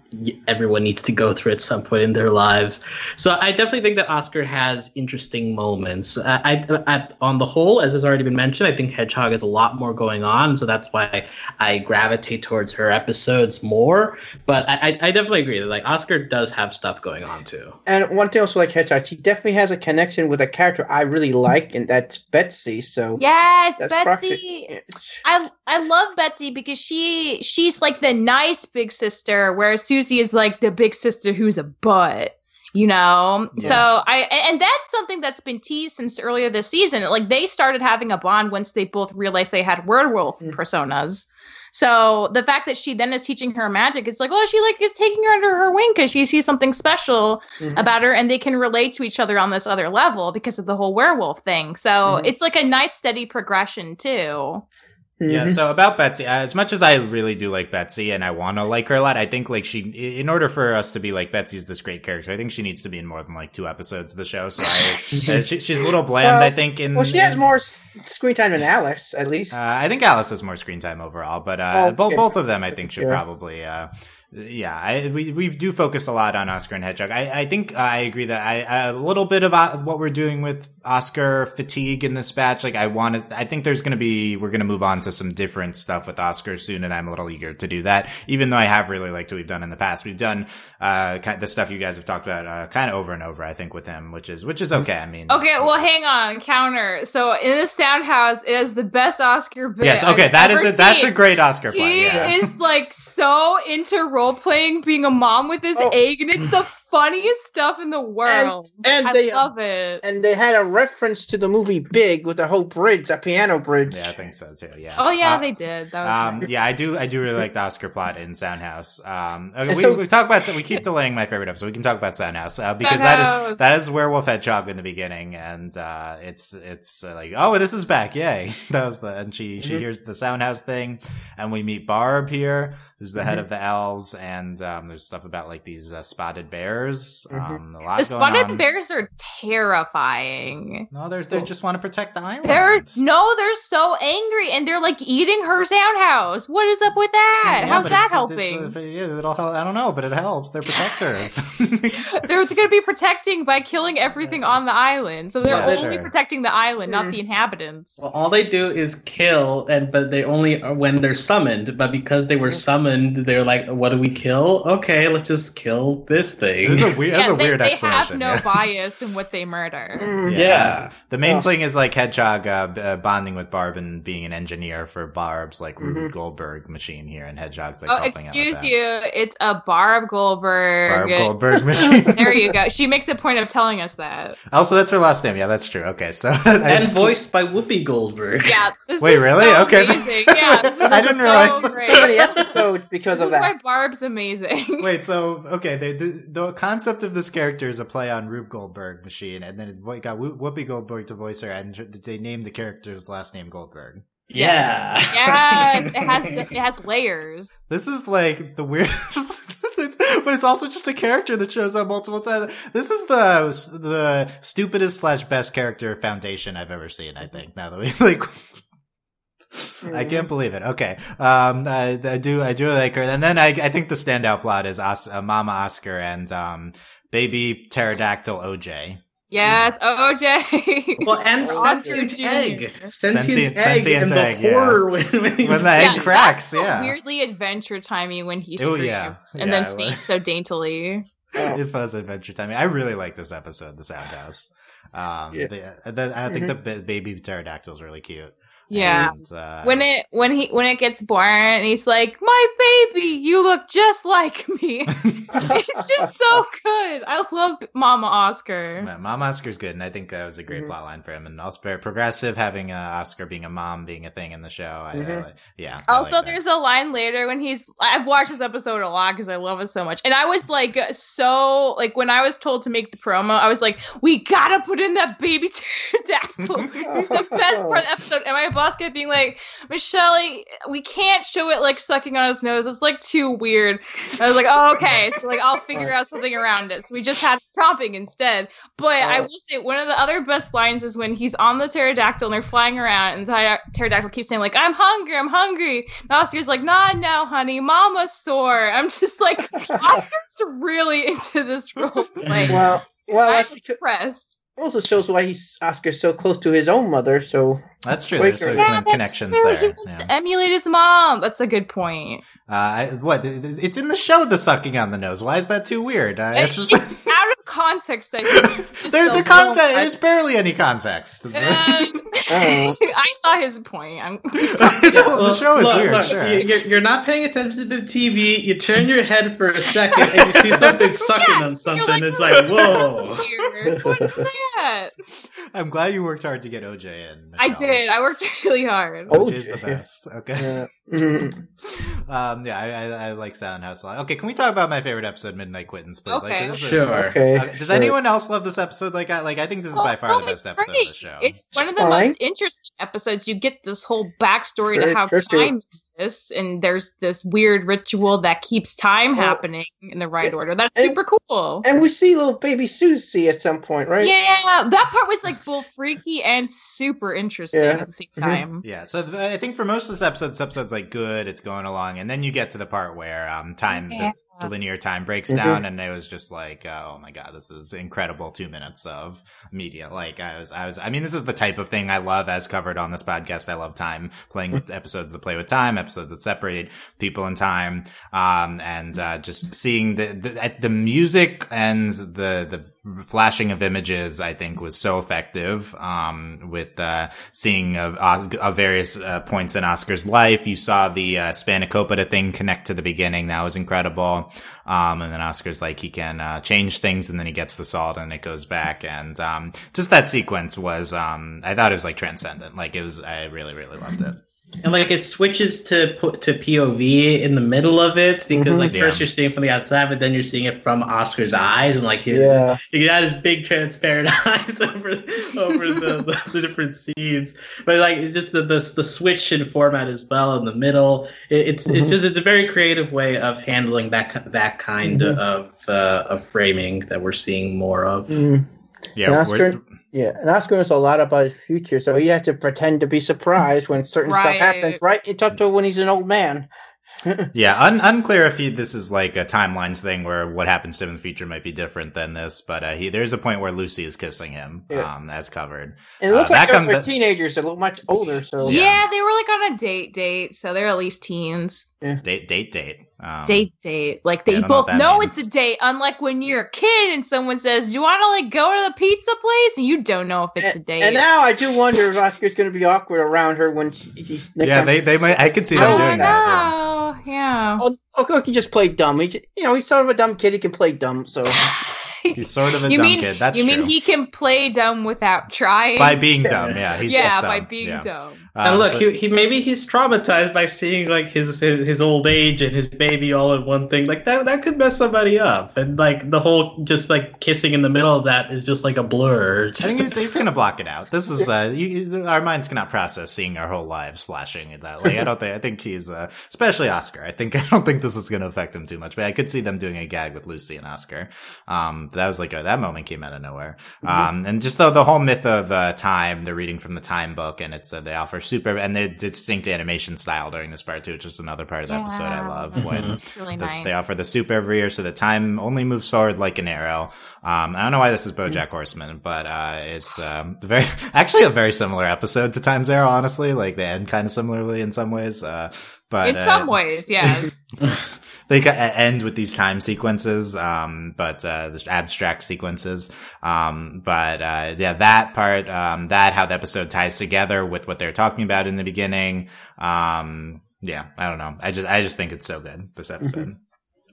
everyone needs to go through at some point in their lives. So I definitely think that Oscar has interesting moments. I, I, I, on the whole, as has already been mentioned, I think Hedgehog has a lot more going on, so that's why I gravitate towards her episodes more. But I, I definitely agree that like Oscar does have stuff going on too. And one thing also like Hedgehog, she definitely has a connection with a character I really like, and that's Betsy. So yes, Betsy. I I love Betsy because she she's like the nice big sister, whereas Susie is like the big sister who's a butt you know yeah. so i and that's something that's been teased since earlier this season like they started having a bond once they both realized they had werewolf mm-hmm. personas so the fact that she then is teaching her magic it's like oh she like is taking her under her wing because she sees something special mm-hmm. about her and they can relate to each other on this other level because of the whole werewolf thing so mm-hmm. it's like a nice steady progression too Mm-hmm. Yeah, so about Betsy, as much as I really do like Betsy and I want to like her a lot, I think like she, in order for us to be like Betsy's this great character, I think she needs to be in more than like two episodes of the show. So I, uh, she, she's a little bland, well, I think. In well, she has more screen time than Alice, at least. Uh, I think Alice has more screen time overall, but uh, oh, both both of them, I think, should probably uh, yeah, I, we we do focus a lot on Oscar and Hedgehog. I, I think I agree that I, a little bit of uh, what we're doing with Oscar fatigue in this batch. Like I want to, I think there's going to be we're going to move on to some different stuff with Oscar soon, and I'm a little eager to do that. Even though I have really liked what we've done in the past, we've done uh kind of the stuff you guys have talked about uh, kind of over and over. I think with him, which is which is okay. I mean, okay, well, hang on, counter. So in the Sound House, it is the best Oscar bit. Yes, okay, I've that is a, that's a great Oscar. He play, yeah. is like so into role playing being a mom with this oh. egg, and it's the funniest stuff in the world. And, and I they, love it. And they had a reference to the movie Big with the whole bridge, the piano bridge. Yeah, I think so too. Yeah. Oh yeah, uh, they did. That was um, yeah, I do. I do really like the Oscar plot in Soundhouse. Um, okay, we, so, we, talk about. We keep delaying my favorite episode. We can talk about Soundhouse uh, because that is, that is Werewolf Hedgehog in the beginning, and uh, it's it's uh, like oh this is back, yay! that was the and she she mm-hmm. hears the Soundhouse thing, and we meet Barb here who's the mm-hmm. head of the elves, and um, there's stuff about like these uh, spotted bears. Mm-hmm. Um, the spotted on. bears are terrifying. No, they're they just want to protect the island. They're no, they're so angry, and they're like eating her sound house. What is up with that? Yeah, How's that it's, helping? It's, it's, it'll help. I don't know, but it helps. They're protectors. they're going to be protecting by killing everything on the island, so they're yeah, only sure. protecting the island, not the mm. inhabitants. Well, all they do is kill, and but they only when they're summoned. But because they were summoned summoned, they're like, "What do we kill? Okay, let's just kill this thing." It a weird, yeah, a they, weird they explanation. They have no bias in what they murder. Mm. yeah. yeah. the main oh. thing is like Hedgehog uh, uh, bonding with Barb and being an engineer for Barb's like mm-hmm. Rube Goldberg machine here, and Hedgehog's like, "Oh, excuse you, it's a Barb Goldberg." Barb Goldberg machine. there you go. She makes a point of telling us that. Also, that's her last name. Yeah, that's true. Okay, so and voiced by Whoopi Goldberg. Yeah. Wait, really? So okay. Amazing. Yeah, I didn't so realize. Great. So many episodes because this of that. Barb's amazing. Wait, so okay, the, the, the concept of this character is a play on Rube Goldberg machine, and then it got Whoopi Goldberg to voice her, and they named the character's last name Goldberg. Yeah. Yeah, it has it has layers. This is like the weirdest but it's also just a character that shows up multiple times. This is the the stupidest slash best character foundation I've ever seen, I think. Now that we like I can't believe it. Okay. Um, I, I, do, I do like her. And then I, I think the standout plot is Os- uh, Mama Oscar and, um, baby pterodactyl OJ. Yes, OJ. Well, and sentient egg, sentient, sentient egg, sentient and egg, the horror yeah. when, when, when the egg cracks. Yeah, weirdly adventure timey when he screams Ooh, yeah. and yeah, then feeds so daintily. it was adventure timey. I really like this episode, the Sound House. Um, yeah. the, the, I think mm-hmm. the baby pterodactyl is really cute. Yeah. And, uh, when it when he when it gets born, he's like, "My baby, you look just like me." it's just so good. I love Mama Oscar. Mama Oscar's good, and I think that was a great mm-hmm. plot line for him, and also very progressive. Having uh, Oscar being a mom being a thing in the show. I, mm-hmm. yeah. Also, like there's a line later when he's. I've watched this episode a lot because I love it so much, and I was like, so like when I was told to make the promo, I was like, "We gotta put in that baby pterodactyl. He's the best part of the episode." Am I boss kept being like, Michelle, we can't show it like sucking on his nose. It's like too weird. And I was like, oh, okay. So like I'll figure out something around it. So we just had topping instead. But I oh. will say one of the other best lines is when he's on the pterodactyl and they're flying around and the pterodactyl keeps saying like, I'm hungry, I'm hungry. And Oscar's like, nah, no, honey, mama's sore. I'm just like, Oscar's really into this role play. Well, well, I'm that's impressed. also shows why he's Oscar's so close to his own mother. So That's true. Wait, There's some yeah, connections true. there. He wants Yeah. to emulate his mom. That's a good point. Uh, what? th- th- It's in the show, the sucking on the nose. Why is that too weird? Uh, it's It's just, out of context. I think. There's the context. much. There's barely any context. Um. I saw his point. I'm, the show is Look, weird. look, sure. you- You're, you're not paying attention to the TV. You turn your head for a second and you see something sucking Yeah, on something. like, it's like, whoa. What is that? I'm glad you worked hard to get OJ in. I Michelle. Did. I worked really hard. OJ's oh, the best. Okay. Mhm. Um, yeah, I, I, I like Soundhouse a lot. Okay, can we talk about my favorite episode, Midnight Quittance? Please? Okay. this is- Sure. okay. Uh, does sure. anyone else love this episode? Like, I like. I think this is by far the best it's episode great. of the show. It's one of the Fine. most interesting episodes. You get this whole backstory Sure, to how sure, sure. time exists, and there's this weird ritual that keeps time Well, happening in the right and- order. That's and- super cool. And we see little baby Susie at some point, right? Yeah, that part was like both freaky and super interesting Yeah. at the same Mhm. time. Yeah, so th- I think for most of this episode, this episode's like good, it's going along, and then you get to the part where um time, Yeah. the, the linear time breaks Mhm. down, and it was just like, uh, oh my god, this is incredible two minutes of media. Like I was, I was, I mean, this is the type of thing I love, as covered on this podcast. I love time, playing with episodes that play with time, episodes that separate people in time, um, and uh, just seeing the the, at the music and the the flashing of images. I think was so effective. Um, with uh, seeing of, of various uh, points in Oscar's life, you saw the uh, Spanakopita thing connect to the beginning. That was incredible. Um, and then Oscar's like he can uh, change things, and then he gets the salt, and it goes back. And um, just that sequence was, um, I thought it was like transcendent. Like it was, I really, really loved it. And like it switches to put to POV in the middle of it because Mhm. like Yeah. first you're seeing it from the outside, but then you're seeing it from Oscar's eyes and like his, Yeah. he got his big transparent eyes over over the, the, the different scenes. But like it's just the, the the switch in format as well in the middle. It, it's it's Mhm. just it's a very creative way of handling that that kind Mhm. of uh, of framing that we're seeing more of. Mm. Yeah, Oscar, yeah, and Oscar knows a lot about his future, so he has to pretend to be surprised when certain Right. stuff happens. Right? It's up to when he's an old man. Yeah, un- unclear if he, this is like a timelines thing where what happens to him in the future might be different than this, but uh, he there's a point where Lucy is kissing him, Yeah. um, as covered. And it looks Uh, like that they're, come- they're that- teenagers, a little much older. So Yeah. Yeah. they were like on a date date, so they're at least teens. Date, date, date. Um, date date. Like they yeah, I know both know it's a date, unlike when you're a kid and someone says, Do you wanna like go to the pizza place? And you don't know if it's a date. And now I do wonder if Oscar's going to be awkward around her when she, he's. next Yeah, they, they might. I could see them don't doing that. yeah. know. Yeah. Oh, okay, he can just play dumb. He, you know, he's sort of a dumb kid. He can play dumb. So He's sort of a you dumb mean kid. That's you true. mean he can play dumb without trying? by being dumb, yeah. He's yeah, just by being yeah. dumb. And Um, look, so- he, he maybe he's traumatized by seeing like his, his his old age and his baby all in one thing. Like that that could mess somebody up. And like the whole just like kissing in the middle of that is just like a blur. I think he's, he's going to block it out. This is uh, you, our minds cannot process seeing our whole lives flashing at that. Like I don't think I think he's uh, especially Oscar. I think I don't think this is going to affect him too much. But I could see them doing a gag with Lucy and Oscar. Um, that was like a, that moment came out of nowhere. Um, and just though the whole myth of uh, time, they're reading from the time book, and it's uh, they offer super and their distinct animation style during this part too, which is another part of the episode I Yeah. love when It's really this, nice. They offer the soup every year, so the time only moves forward like an arrow. Um, I don't know why this is BoJack Horseman, but uh, it's um, very actually a very similar episode to Time's Arrow. Honestly, like they end kind of similarly in some ways. Uh, but In uh, some ways, yeah. they end with these time sequences, um, but uh, the abstract sequences. Um, but uh, yeah, that part, um, that how the episode ties together with what they're talking about in the beginning. Um, yeah, I don't know. I just I just think it's so good this episode. Mm-hmm.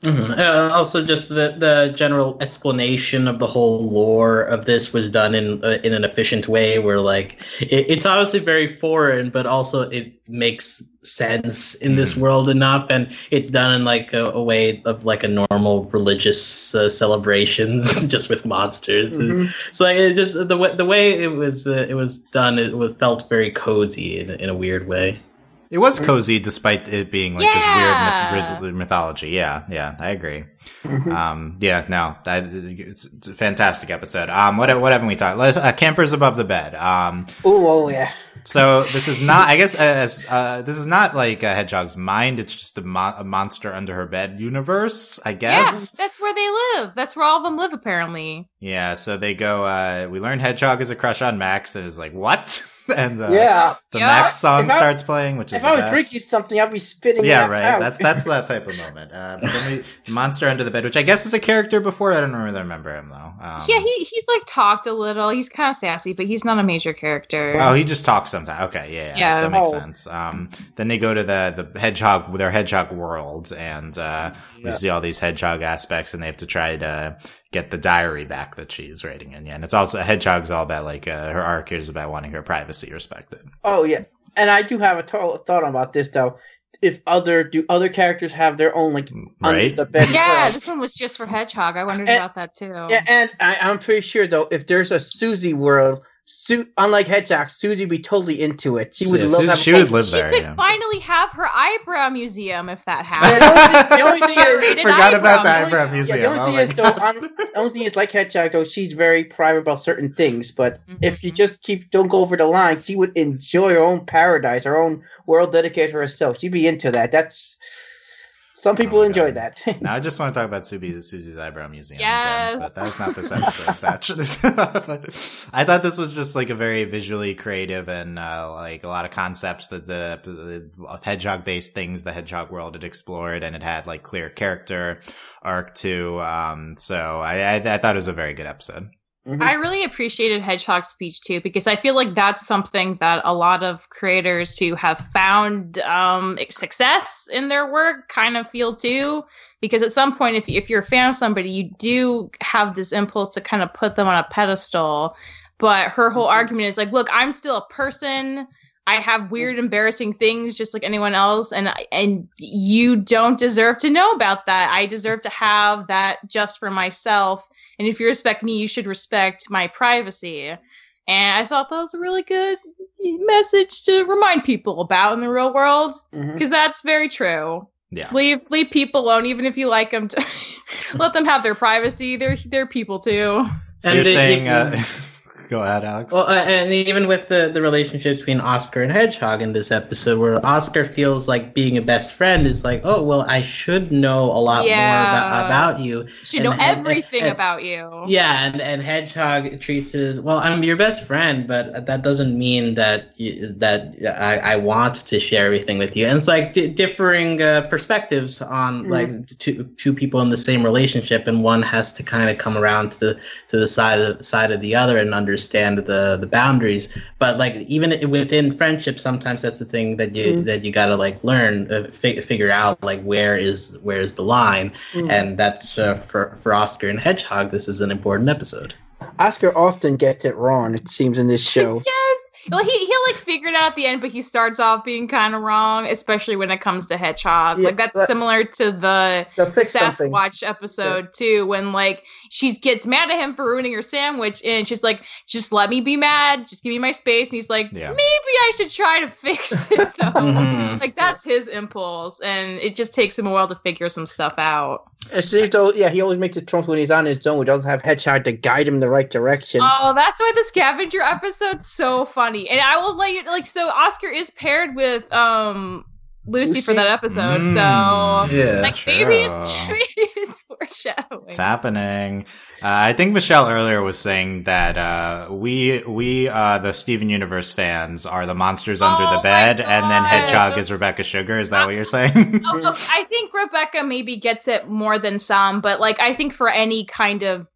Uh, also, just the the general explanation of the whole lore of this was done in uh, in an efficient way, where like it, it's obviously very foreign, but also it makes sense in this Mhm. world enough, and it's done in like a, a way of like a normal religious uh, celebration, just with monsters. Mhm. So like, it just the way the way it was uh, it was done, it felt very cozy in, in a weird way. It was cozy despite it being like Yeah. this weird myth- myth- mythology. Yeah, yeah, I agree. Mhm. Um, yeah, no, that, it's a fantastic episode. Um, what, what haven't we talked? Let's- Uh, Campers above the bed. Um, Ooh, oh yeah. so this is not, I guess, as uh, this is not like a hedgehog's mind. It's just a, mo- a monster under her bed universe, I guess. Yeah, guess. that's where they live. That's where all of them live, apparently. Yeah. so they go. Uh, we learn Hedgehog has a crush on Max, and is like, what? and uh, yeah. the Yeah. Max song I- starts playing, which is If the I was best. drinking something, I'd be spitting. Yeah, that right. out. That's that's that type of moment. Uh, but then we monster under the bed, which I guess is a character before. I don't really remember him though. Um, yeah, he he's like talked a little. He's kind of sassy, but he's not a major character. Oh, he just talks sometimes. Okay, yeah, yeah, Yeah. that makes Oh. sense. Um, then they go to the the hedgehog, their hedgehog world, and uh, we see all these hedgehog aspects, and they have to try to get the diary back that she's writing in. Yeah, and it's also hedgehog's all about like uh, her arc is about wanting her privacy respected. Oh yeah, and I do have a to- thought about this though. If other do other characters have their own like Right? under the bed? yeah, world? this one was just for Hedgehog. I wondered And- about that too. Yeah, and I, I'm pretty sure though, if there's a Susie world, Su- unlike Hedgehog, Susie would be totally into it. She would Yeah, love Susie- she would live she there. She could Yeah. finally have her eyebrow museum if that Yeah, the happened. the only thing is, Curated Forgot about the eyebrow eyebrow museum. museum. Yeah, the only Oh thing is, though, on, the only thing is, like Hedgehog, though, she's very private about certain things. But mm-hmm. if you just keep don't go over the line, she would enjoy her own paradise, her own world dedicated to herself. She'd be into that. That's some people Oh, enjoy God. that. Now I just want to talk about Susie's, Susie's eyebrow museum. Yes. Again, but that was not this episode. that I thought this was just like a very visually creative and uh, like a lot of concepts that the, the hedgehog based things the hedgehog world had explored, and it had like clear character arc too. Um, so I, I, I thought it was a very good episode. Mhm. I really appreciated Hedgehog's speech too because I feel like that's something that a lot of creators who have found um, success in their work kind of feel too. Because at some point, if if you're a fan of somebody, you do have this impulse to kind of put them on a pedestal. But her whole argument is like, look, I'm still a person. I have weird, embarrassing things just like anyone else, and and you don't deserve to know about that. I deserve to have that just for myself. And if you respect me, you should respect my privacy. And I thought that was a really good message to remind people about in the real world because that's very true. Yeah. Leave leave people alone, even if you like them. To let them have their privacy. They're they're people too. So And you're they- saying, they- uh, go ahead, Alex. Well, uh, and even with the, the relationship between Oscar and Hedgehog in this episode, where Oscar feels like being a best friend is like, oh, well, I should know a lot Yeah. more about, about you. Should And- know everything and- about you. Yeah, and, and Hedgehog treats it as well. I'm your best friend, but that doesn't mean that you, that I, I want to share everything with you. And it's like di differing uh, perspectives on Mhm. like two two people in the same relationship, and one has to kind of come around to the to the side of side of the other and understand the the boundaries. But like even within friendship, sometimes that's the thing that you Mhm. that you gotta like learn, uh, fi- figure out like where is where is the line Mhm. and that's uh, for for Oscar and Hedgehog. This is an important episode. Oscar often gets it wrong. It seems in this show. Yes. Well, he he'll like figure it out at the end, but he starts off being kind of wrong, especially when it comes to Hedgehog. Yeah, like that's but- similar to the They'll fix something. Sasquatch episode too, when like she gets mad at him for ruining her sandwich, and she's like, "Just let me be mad. Just give me my space." And he's like, Yeah. "Maybe I should try to fix it." Though. Mhm. Like that's his impulse, and it just takes him a while to figure some stuff out. It seems though, yeah, he always makes a trumps when he's on his own. He doesn't have Hedgehog to guide him in the right direction. Oh, that's why the scavenger episode's so funny. And I will let you like so Oscar is paired with um Lucy, for that episode. Mm, so Yeah. like true. maybe it's maybe it's foreshadowing. It's happening. Uh, I think Michelle earlier was saying that uh, we we uh, the Steven Universe fans are the monsters under Oh the bed, and then. Hedgehog is Rebecca Sugar. Is that what you're saying? Oh, oh, I think Rebecca maybe gets it more than some, but like I think for any kind of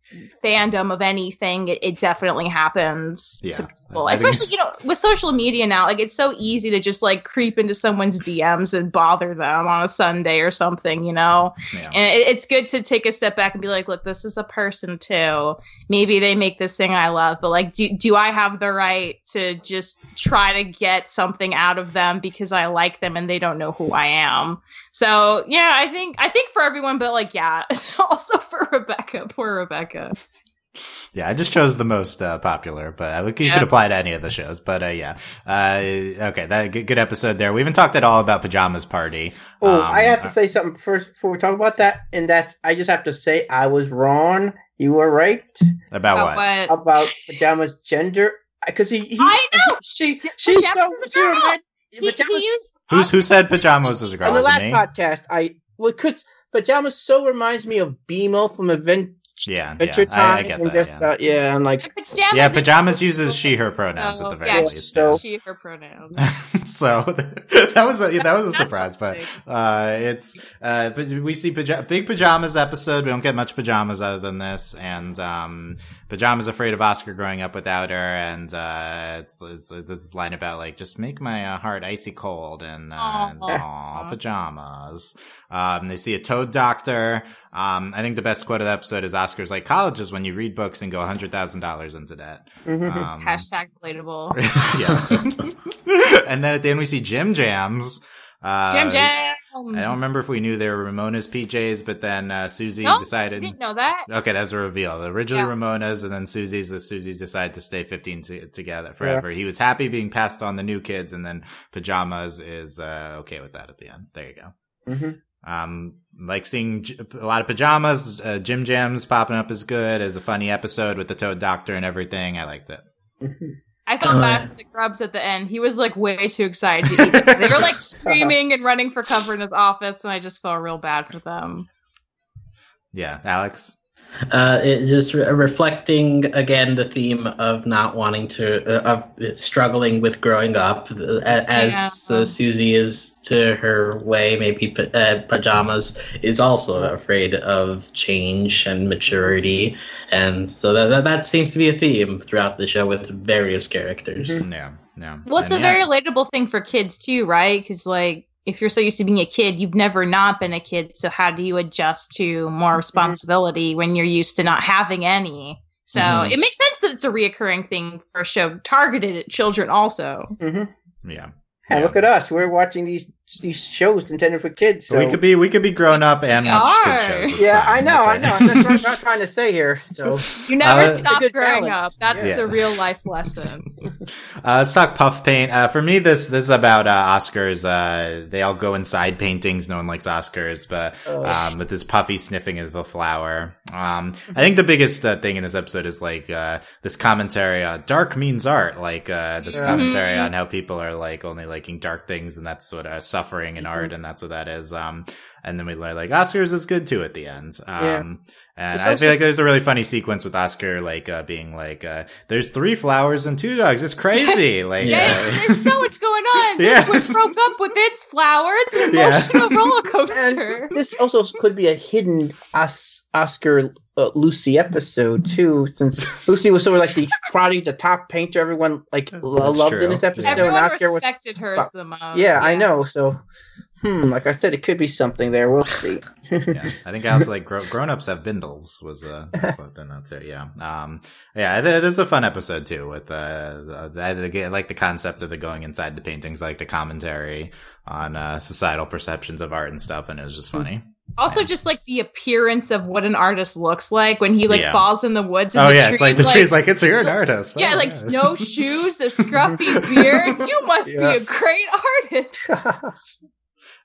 fandom of anything, it, it definitely happens Yeah. to think- Especially, you know, with social media now, like it's so easy to just like creep into someone's DMs and bother them on a Sunday or something, you know? Yeah. And it, it's good to take a step back and be like, look, this is a person too. Maybe they make this thing I love, but like, do, do I have the right to just try to get something out of them because I like them and they don't know who I am? So yeah, I think I think for everyone, but like yeah, also for Rebecca, poor Rebecca. Yeah, I just chose the most uh, popular, but uh, you Yeah. could apply to any of the shows. But uh, yeah, uh, okay, that good, good episode there. We haven't talked at all about Pajamas Party. Oh, Um, I have to say something first before we talk about that, and that's I just have to say I was wrong. You were right about But what? what? about pajamas gender because he, he I know! she J- she's pajamas so is a she girl! reminds- He, he pajamas- used Who's who said pajamas was a girl? on the last me? podcast I well cause pajamas so reminds me of BMO from Advent, Yeah, Adventure yeah, Time I, I get and that. just yeah. uh, yeah and like pajamas. yeah, pajamas uses she her pronouns So, at the very yeah, least. so- she her pronouns. so that was a that was a surprise, but uh, it's uh, but we see paja- big pajamas episode. We don't get much pajamas other than this, and um, pajamas afraid of Oscar growing up without her, and uh, it's, it's, it's this line about like just make my uh, heart icy cold, and uh, Aw. aw, pajamas. Um, they see a toad doctor. Um, I think the best quote of the episode is Oscar's like college is when you read books and go hundred thousand dollars into debt. mhm. Um, Hashtag relatable. yeah. and then at the end we see Jim Jams. Uh, Jim Jam I don't remember if we knew they were Ramona's PJs, but then uh, Susie No, decided. Didn't know that. Okay, that was a reveal. Originally Yeah. Ramona's, and then Susie's. The Susie's decided to stay 15 to, together forever. He was happy being passed on the new kids, and then pajamas is uh, okay with that at the end. There you go. Mhm. Um, like seeing j- a lot of pajamas. Uh, Jim Jams popping up is good as a funny episode with the Toad Doctor and everything. I liked it. Mhm. I felt Uh, bad for the grubs at the end. He was like way too excited to eat. it. They were like screaming and running for cover in his office, and I just felt real bad for them. Yeah, Alex. Uh, it just re- reflecting again the theme of not wanting to, uh, of struggling with growing up, uh, as Yeah. uh, Susie is to her way. Maybe pa- uh, pajamas is also afraid of change and maturity, and so that, that that seems to be a theme throughout the show with various characters. Mhm. Yeah, yeah. Well, it's And a yeah. very relatable thing for kids too, right? Because like if you're so used to being a kid, you've never not been a kid. So how do you adjust to more responsibility when you're used to not having any? So Mhm. it makes sense that it's a reoccurring thing for a show targeted at children, also. Mhm. Yeah. Hey, Yeah. look at us. We're watching these these shows intended for kids. So we could be we could be grown up and We watch good are. shows. It's yeah, fine. I know, I know. That's what I'm not trying to say here. So You never Uh, stop growing balance. up. That's Yeah. the real life lesson. Uh, let's talk puff paint. Uh, for me, this this is about uh, Oscars. Uh, they all go inside paintings. No one likes Oscars, but Oh. um, with this puffy sniffing of a flower. Um, I think the biggest uh, thing in this episode is like uh, this commentary. Uh, dark means art. Like uh, this Yeah. commentary Mhm. on how people are like only liking dark things, and that's what uh, suffering in Mhm. art, and that's what that is. Um, and then we learn like Oscars is good too at the end. Um, Yeah. and There's I feel like there's a really funny sequence with Oscar like uh, being like, uh, "There's three flowers and two dogs. It's crazy." Like, Yeah, uh, there's so much going on. Yeah. This one broke up with its flower. It's an Yeah. emotional roller coaster. and this also could be a hidden Os- Oscar uh, Lucy episode too, since Lucy was sort of like the probably the top painter everyone like lo- loved true. in this episode. and Everyone Oscar was respected hers the most. yeah, I know. So, hmm, like I said, it could be something there. We'll see. yeah, I think I also like gro- grown ups have bindles was a quote in that too. Yeah, um, yeah, th- this is a fun episode too. With uh, the, I, I like the concept of the going inside the paintings, I like the commentary on uh, societal perceptions of art and stuff, and it was just funny. Also, just like the appearance of what an artist looks like when he like Yeah. falls in the woods. And Oh the yeah, it's like tree's the tree's like it's you're an artist. yeah, Oh, like no shoes, a scruffy beard. You must Yeah. be a great artist.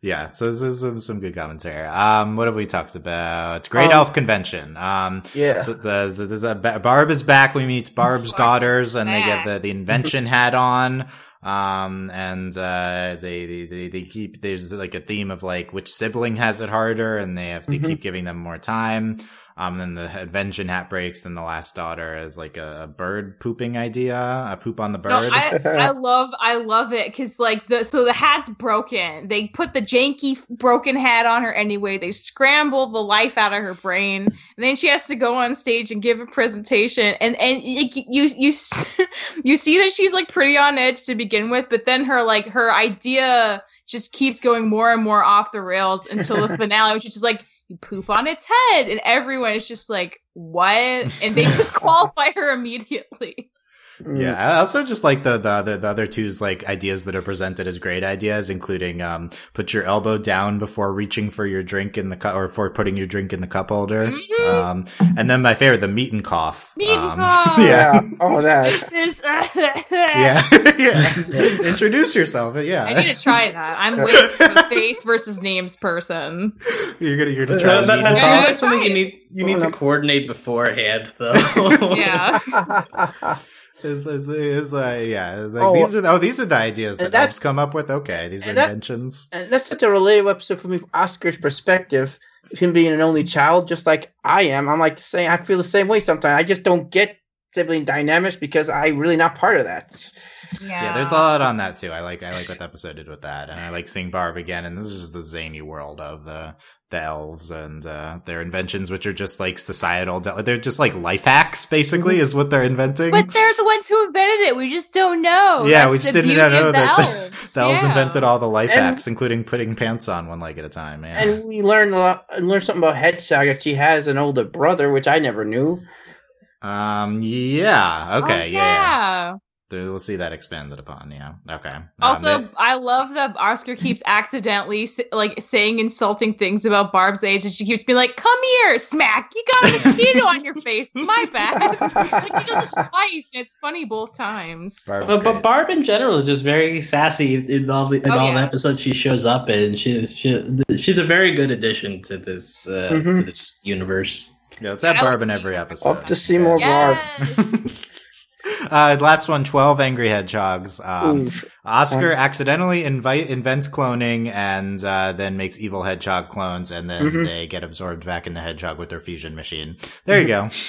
Yeah, so this is some, some good commentary. Um, what have we talked about? Great Um, Elf Convention. Um, yeah. so the, so there's a Barb is back. We meet Barb's daughters, and they get the, the invention hat on. Um, and uh, they, they they they keep there's like a theme of like which sibling has it harder, and they have to Mhm. keep giving them more time. Um, then the invention hat breaks. Then the last daughter is like a, a bird pooping idea, a poop on the bird. No, I, I love I love it because like the so the hat's broken. They put the janky broken hat on her anyway. They scramble the life out of her brain, and then she has to go on stage and give a presentation. And and you you you, you see that she's like pretty on edge to begin with, but then her like her idea just keeps going more and more off the rails until the finale, which is just like poop on its head, and everyone is just like, "What?" And they disqualify her immediately. Yeah, I also just like the the other the other two's like ideas that are presented as great ideas, including um put your elbow down before reaching for your drink in the cup or for putting your drink in the cup holder. Mhm. Um, and then my favorite, the meat and cough. Meat and um, cough. Yeah, Oh, that. Yeah, yeah. Introduce yourself. Yeah, I need to try that. I'm with the face versus names person. you're gonna you're gonna try Uh, that- meat and that's, cough. something try you need you need to coordinate beforehand, though. Yeah. Is is is uh yeah like Oh, these are oh these are the ideas that that- elves come up with. Okay, these are and that- inventions. and that's such a relatable episode from Oscar's perspective. Him being an only child, just like I am. I'm like the same. I feel the same way sometimes. I just don't get sibling dynamics because I really not part of that. Yeah. Yeah, there's a lot on that too. I like I like what the episode did with that, and I like seeing Barb again. And this is just the zany world of the the elves and uh, their inventions, which are just like societal. They're just like life hacks, basically, is what they're inventing. But they're the ones who invented it. We just don't know. yeah, That's we just didn't know of that the the, elves. the elves Yeah. invented all the life And- hacks, including putting pants on one leg at a time. Yeah. And we learned a lot. and Learned something about Hedgehog that she has an older brother, which I never knew. um. Yeah. Okay. Oh, yeah. yeah. There- We'll see that expanded upon. Yeah. Okay. Um, Also, I love that Oscar keeps accidentally like saying insulting things about Barb's age, and she keeps being like, "Come here, smack! You got a mosquito on your face. My bad." like she does it twice, and it's funny both times. Barb's But, but. Barb in general is just very sassy in all the, in Oh, all the episodes she shows up in. She, she she's a very good addition to this uh, to Mhm. this universe. yeah, let's have Barb in every episode. Hope to see more Barb. Uh, last one, 12 angry hedgehogs. Um, Oof. Oscar accidentally invite, invents cloning and uh, then makes evil hedgehog clones, and then Mhm. they get absorbed back in the hedgehog with their fusion machine. There you go.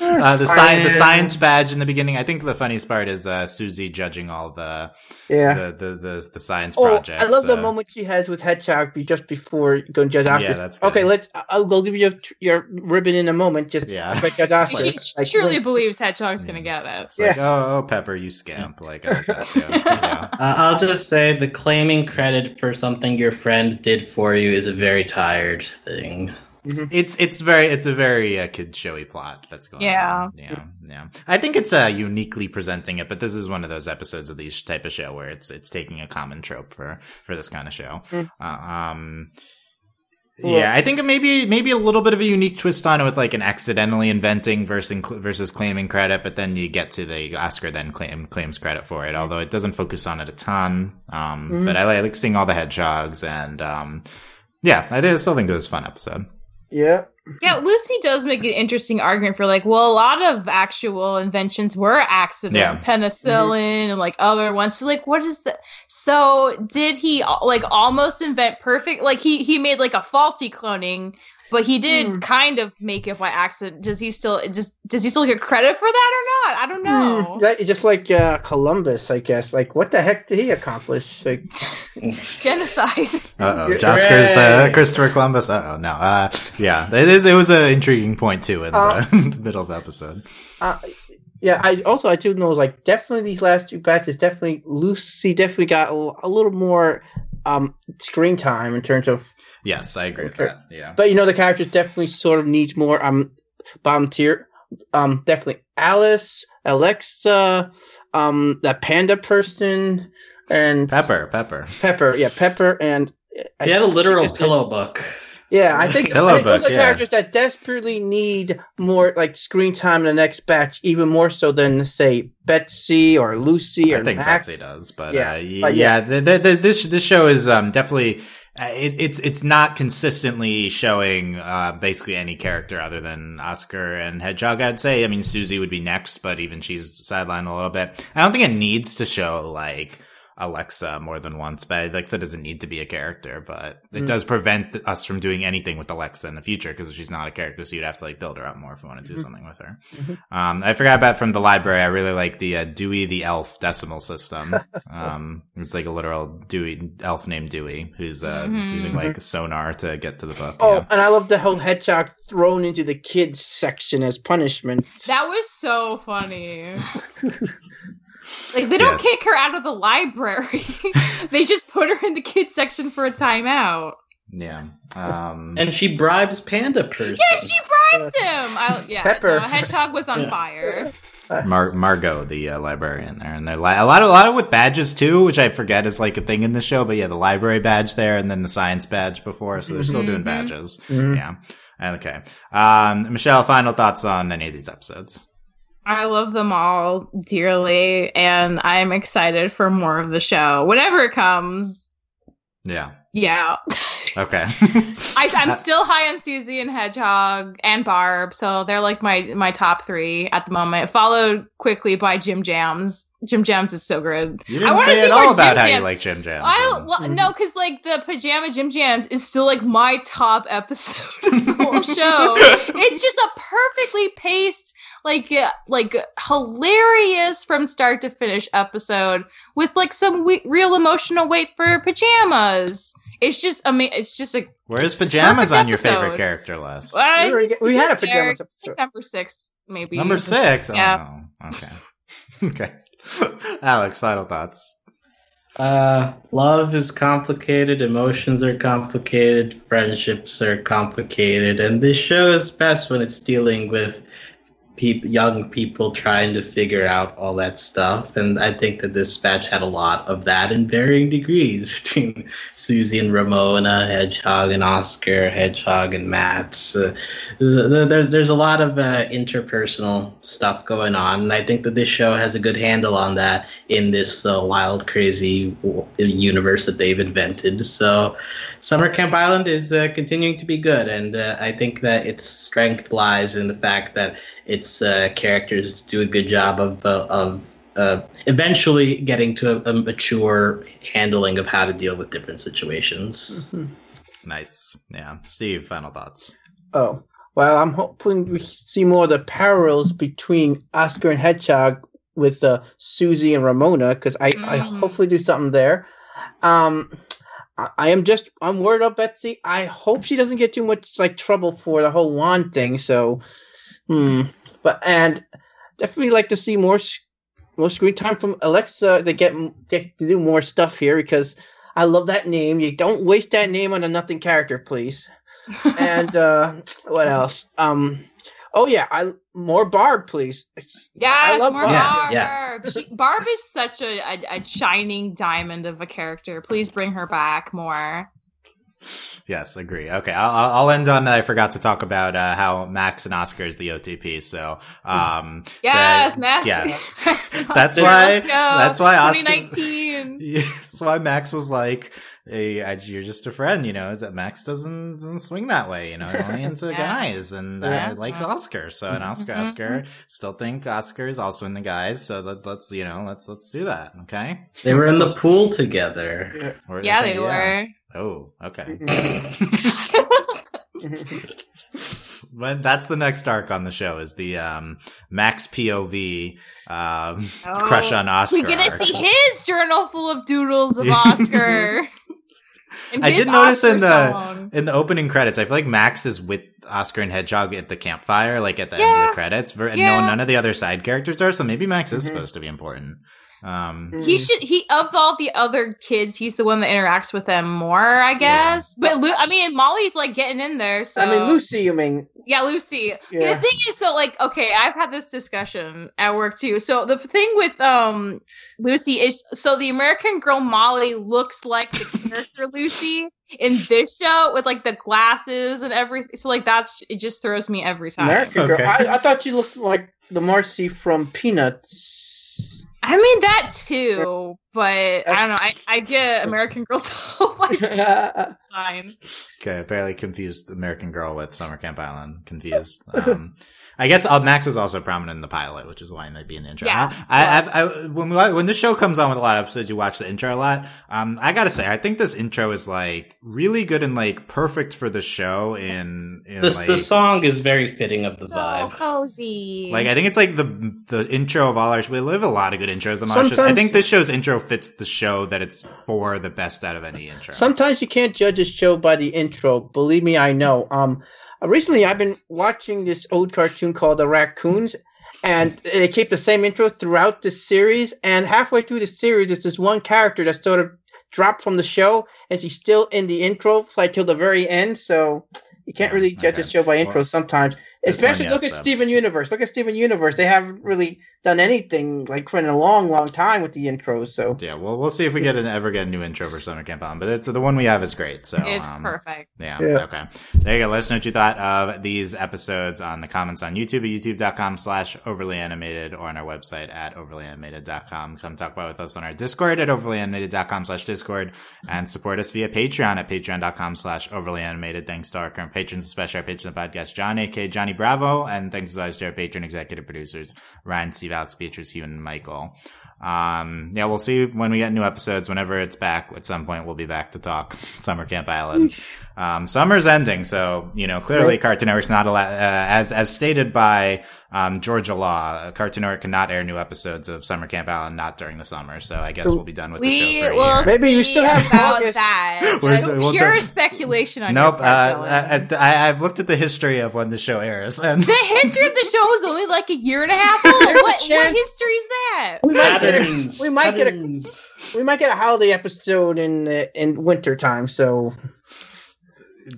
The, uh, the, sci- the science badge in the beginning. I think the funniest part is uh, Susie judging all the Yeah. the, the, the, the science Oh, projects. I love the moment she has with Hedgehog just before going to Judge Oscar. Yeah, that's good. okay. Let's. I'll, I'll give you your, your ribbon in a moment. Just Yeah. but Judge Oscar. she, she Like, truly believes Hedgehog's gonna get it. It's like, oh, oh, Pepper, you scamp. Like, I like that too. Yeah. Uh, I'll just say the claiming credit for something your friend did for you is a very tired thing. It's it's very it's a very uh, kid showy plot that's going Yeah. on. Yeah, yeah. I think it's uh, uniquely presenting it, but this is one of those episodes of these type of show where it's it's taking a common trope for for this kind of show. Mm. Uh, um, Yeah, I think maybe maybe a little bit of a unique twist on it with like an accidentally inventing versus versus claiming credit, but then you get to the Oscar then claim claims credit for it. Although it doesn't focus on it a ton. Um, Mhm. but I like, I like seeing all the hedgehogs and um, yeah, I think- I still think it was a fun episode. Yeah. Yeah, Lucy does make an interesting argument for like, well, a lot of actual inventions were accident, Yeah. penicillin and like other ones. So like, what is the? So did he like almost invent perfect? Like he he made like a faulty cloning, but he did Hmm. kind of make it by accident. Does he still does does he still get credit for that or not? I don't know. Hmm, that- just like uh, Columbus, I guess. Like, what the heck did he accomplish? Like, Genocide. Uh oh, Hooray. Oscar's the Christopher Columbus. Uh oh, no. Uh, yeah, it is. It was an intriguing point too in Uh, the, in the middle of the episode. uh, yeah. I also I do know like definitely these last two batches definitely Lucy definitely got a, a little more um screen time in terms of. Yes, I agree with that. Yeah, But you know the characters definitely sort of needs more um bottom tier. Um, definitely Alice, Alexa, um, that panda person, and Pepper, Pepper. Pepper. Yeah, Pepper and. I He had a literal think it's- pillow book. Yeah, I think, Pillow I think those book, are yeah. characters that desperately need more like screen time in the next batch, even more so than say Betsy or Lucy or I think Max. Betsy does, but Yeah, uh, but yeah, yeah. the, the, the, this this show is um, definitely. Uh, it, it's it's not consistently showing uh, basically any character other than Oscar and Hedgehog. I'd say. I mean, Susie would be next, but even she's sidelined a little bit. I don't think it needs to show like Alexa more than once, but Alexa doesn't need to be a character, but it Mm. does prevent us from doing anything with Alexa in the future because she's not a character, so you'd have to like build her up more if you want to do Mhm. something with her. Mhm. Um, I forgot about from the library. I really like the uh, Dewey the Elf decimal system. um, it's like a literal Dewey elf named Dewey who's uh, Mhm. using like sonar to get to the book. Oh, yeah. and I love the whole hedgehog thrown into the kids section as punishment. That was so funny. like they don't Yes. kick her out of the library. they just put her in the kids section for a timeout. Yeah. Um, And she bribes Panda Person. Yeah, she bribes him. I, yeah, Pepper. no, Hedgehog was on Yeah. fire. Mar- Margot, the uh, librarian there, and they're li- a lot of a lot of with badges too, which I forget is like a thing in the show. But yeah, the library badge there, and then the science badge before, so they're still doing badges. Mhm. Yeah. Okay. Um, Michelle, final thoughts on any of these episodes? I love them all dearly, and I'm excited for more of the show. Whenever it comes, Yeah. Yeah. Okay. I, I'm Uh, still high on Susie and Hedgehog and Barb, so they're like my my top three at the moment. Followed quickly by Jim Jams. Jim Jams is so good. you didn't wanna say at all about Jim how you like Jim Jams. I don't, well, Mhm. no, because like the pajama Jim Jams is still like my top episode of the whole show. it's just a perfectly paced, like uh, like hilarious from start to finish episode with like some we- real emotional weight for pajamas. It's just amazing. It's just a Where's pajamas on your episode. favorite character list? I We already get- we had a think there- pajamas I episode. number six, maybe. Number six. Oh, Yeah. no. Okay. okay. Alex, final thoughts. Uh, love is complicated, emotions are complicated, friendships are complicated, and this show is best when it's dealing with young people trying to figure out all that stuff. And I think that this batch had a lot of that in varying degrees between Susie and Ramona, Hedgehog and Oscar, Hedgehog and Matt. Uh, there's, a, there, there's a lot of uh, interpersonal stuff going on, and I think that this show has a good handle on that in this uh, wild, crazy universe that they've invented. So, Summer Camp Island is uh, continuing to be good, and uh, I think that its strength lies in the fact that its uh, characters do a good job of uh, of uh, eventually getting to a, a mature handling of how to deal with different situations. Mhm. Nice. Yeah. Steve, final thoughts. Oh, well, I'm hoping we see more of the parallels between Oscar and Hedgehog with uh, Susie and Ramona, because I, I Mm. hopefully do something there. Um, I, I am just I'm worried about Betsy. I hope she doesn't get too much like trouble for the whole wand thing. So, hmm. But and definitely like to see more more screen time from Alexa. They get m- get to do more stuff here because I love that name. You don't waste that name on a nothing character, please and uh what else um oh yeah i more barb please Yes, love more Barb. Barb. Yeah, She, Barb is such a, a, a shining diamond of a character. Please bring her back more. Yes, agree. Okay, I'll, I'll I'll end on. I forgot to talk about uh, how Max and Oscar is the OTP. So, um, Yes, that- Max. yeah, That's Oscar, why- that's why Oscar- 2019. that's why Max was like, hey, I- "You're just a friend," you know. Is that Max doesn't, doesn't swing that way, you know. He's only into Yeah. guys and uh, Yeah. likes Oscar. So, and Oscar, Mhm. Oscar still think Oscar is also in the guys. So let, let's, you know, let's let's do that. Okay. They were in the pool together. Or- Yeah, okay, they were. Oh, okay. But that's the next arc on the show is the um, Max POV um, Oh, crush on Oscar. We're gonna arc. see his journal full of doodles of Oscar. I his did notice in the song. in the opening credits. I feel like Max is with Oscar and Hedgehog at the campfire, like at the end of the credits. And Yeah. No, none of the other side characters are. So maybe Max is Mhm. supposed to be important. Um, He should. He of all the other kids, he's the one that interacts with them more, I guess. But Lu- I mean, Molly's like getting in there. So i mean lucy you mean Yeah, Lucy. Yeah. The thing is, so like, okay, I've had this discussion at work too. So the thing with um Lucy is, so the American Girl Molly looks like the character Lucy in this show with like the glasses and everything. So like that's it just throws me every time. american Okay. girl I, I thought you looked like the Marcie from peanuts I mean that too, but I don't know. I, I get American Girl like fine. okay, apparently confused American Girl with Summer Camp Island. Confused. Um, I guess uh, Max was also prominent in the pilot, which is why he might be in the intro. Yeah. I, I, I, I when we, when the show comes on with a lot of episodes, you watch the intro a lot. Um, I gotta say, I think this intro is like really good and like perfect for the show. In, in The, like, the song is very fitting of the vibe. So vibe. cozy. like I think it's like the the intro of all our. We live a lot of good intros on our shows. I think this show's intro fits the show that it's for the best out of any intro. Sometimes you can't judge a show by the intro. Believe me, I know. Um, recently I've been watching this old cartoon called The Raccoons, and they keep the same intro throughout the series. And halfway through the series, there's this one character that sort of dropped from the show, and she's still in the intro like till the very end. So you can't really judge okay. a show by intro Well, sometimes. Especially look at though. Steven Universe. Look at Steven Universe. They haven't really done anything like for a long, long time with the intros. So yeah, well, we'll see if we get an, ever get a new intro for Summer Camp on, but it's the one we have is great. So it's um, perfect. Yeah, Yeah. Okay. There you go. Let us know what you thought of these episodes on the comments on YouTube at youtube.com slash overly animated or on our website at overlyanimated.com. Come talk about it with us on our Discord at overlyanimated.com slash Discord and support us via Patreon at patreon.com slash overly animated. Thanks to our current patrons, especially our patron of the podcast, John, aka Johnny Bravo. And thanks as always to our patron executive producers, Ryan, Steve, Alex, Beatrice, Hugh, and Michael. Um, yeah, we'll see when we get new episodes. Whenever it's back, at some point we'll be back to talk Summer Camp Island. Um, summer's ending, so you know clearly Cartoon Network's not allowed, uh, as as stated by um, Georgia law. uh, Cartoon Network cannot air new episodes of Summer Camp Island not during the summer. So I guess we'll be done with the show for a will year. Maybe you see still have about August. that. We're- That's we'll pure do- speculation on Nope. your Uh, part, Dylan. I, I, I've looked at the history of when the show airs, and the history of the show is only like a year and a half old. What, what history is that? we might get a, we might get a we might get a holiday episode in uh, in winter time. So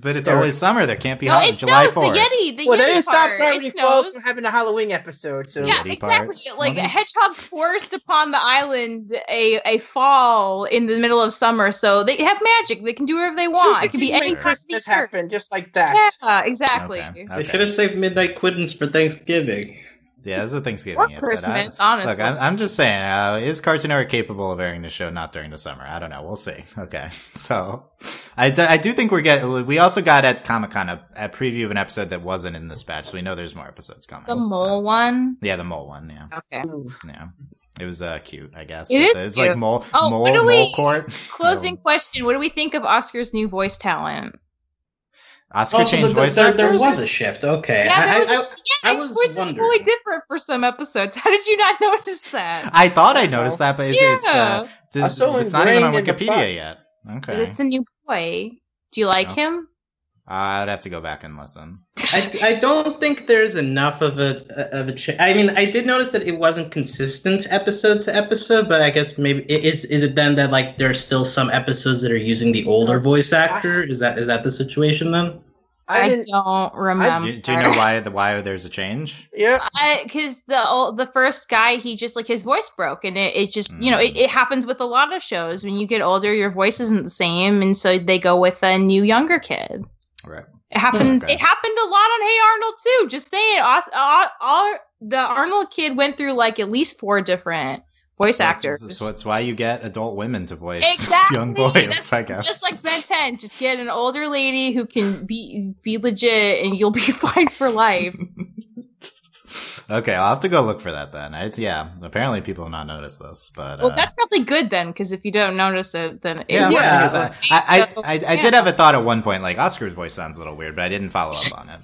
but it's There- always summer. There can't be No, hol- it July snows. The fourth. Yeti. The well, they Yeti didn't stop part. Gravity It Falls snows. from having a Halloween episode. So Yeah, Yeti exactly. part. Like Well, a hedgehog forced upon the island a a fall in the middle of summer, so they have magic. They can do whatever they want. It can be Make any Sure. time Christmas happen just like that. Yeah, exactly. Okay. They should have saved Midnight Quittance for Thanksgiving. Yeah, this is a Thanksgiving Or episode. Christmas, I- honestly. Look, I'm, I'm just saying, uh, is Cartoon Network capable of airing the show not during the summer? I don't know. We'll see. Okay. So, I, d- I do think we're getting, we also got at Comic Con a, a preview of an episode that wasn't in this batch, so we know there's more episodes coming. the mole one. Yeah, the mole one, yeah. Okay. Yeah. It was, uh, cute, I guess. It With It's like mole, Oh, mole, what do mole we- court. Closing question: What do we think of Oscar's new voice talent? Oscar Also, changed the- the- voice there, there was a shift. Okay. Yeah, I, there was I, a- I, Yeah, I his was voice is wondering. totally different for some episodes. How did you not notice that? I thought I noticed that, but it's, it's, uh, it's, I saw it's not even on ingrained in the Wikipedia plot. yet. But Okay. it's a new boy. Do you like No. him? I'd have to go back and listen. I, I don't think there's enough of a of a. Ch- I mean, I did notice that it wasn't consistent episode to episode, but I guess maybe is is it then that like there's still some episodes that are using the older voice actor? Is that is that the situation then? I I, don't remember. Do, do you know why the why there's a change? Yeah, because the old, the first guy he just like his voice broke and it, it just you know it, it happens with a lot of shows when you get older your voice isn't the same and so they go with a new younger kid Right. it happens Okay. it happened a lot on hey arnold too just saying Os- all, all, the arnold kid went through like at least four different voice actors So, so it's why you get adult women to voice Exactly. young boys, That's I guess. Just like Ben 10, just get an older lady who can be be legit, and you'll be fine for life. okay, I'll have to go look for that then. It's yeah. Apparently, people have not noticed this, but Well, uh, that's probably good then, because if you don't notice it, then it yeah. Yeah. I, I, I, I did have a thought at one point, like Oscar's voice sounds a little weird, but I didn't follow up on it.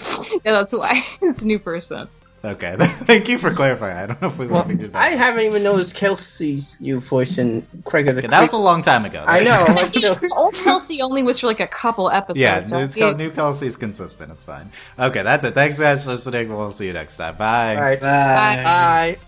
yeah, that's why it's a new person. Okay, thank you for clarifying. I don't know if we well, figured that. I out. haven't even noticed Kelsey's new voice in Craig of the Okay, that was a long time ago. I know. The old Kelsey only was for like a couple episodes. yeah, so it's it- called New Kelsey's consistent. It's fine. Okay, that's it. Thanks guys for listening. We'll see you next time. Bye. All right. Bye. Bye.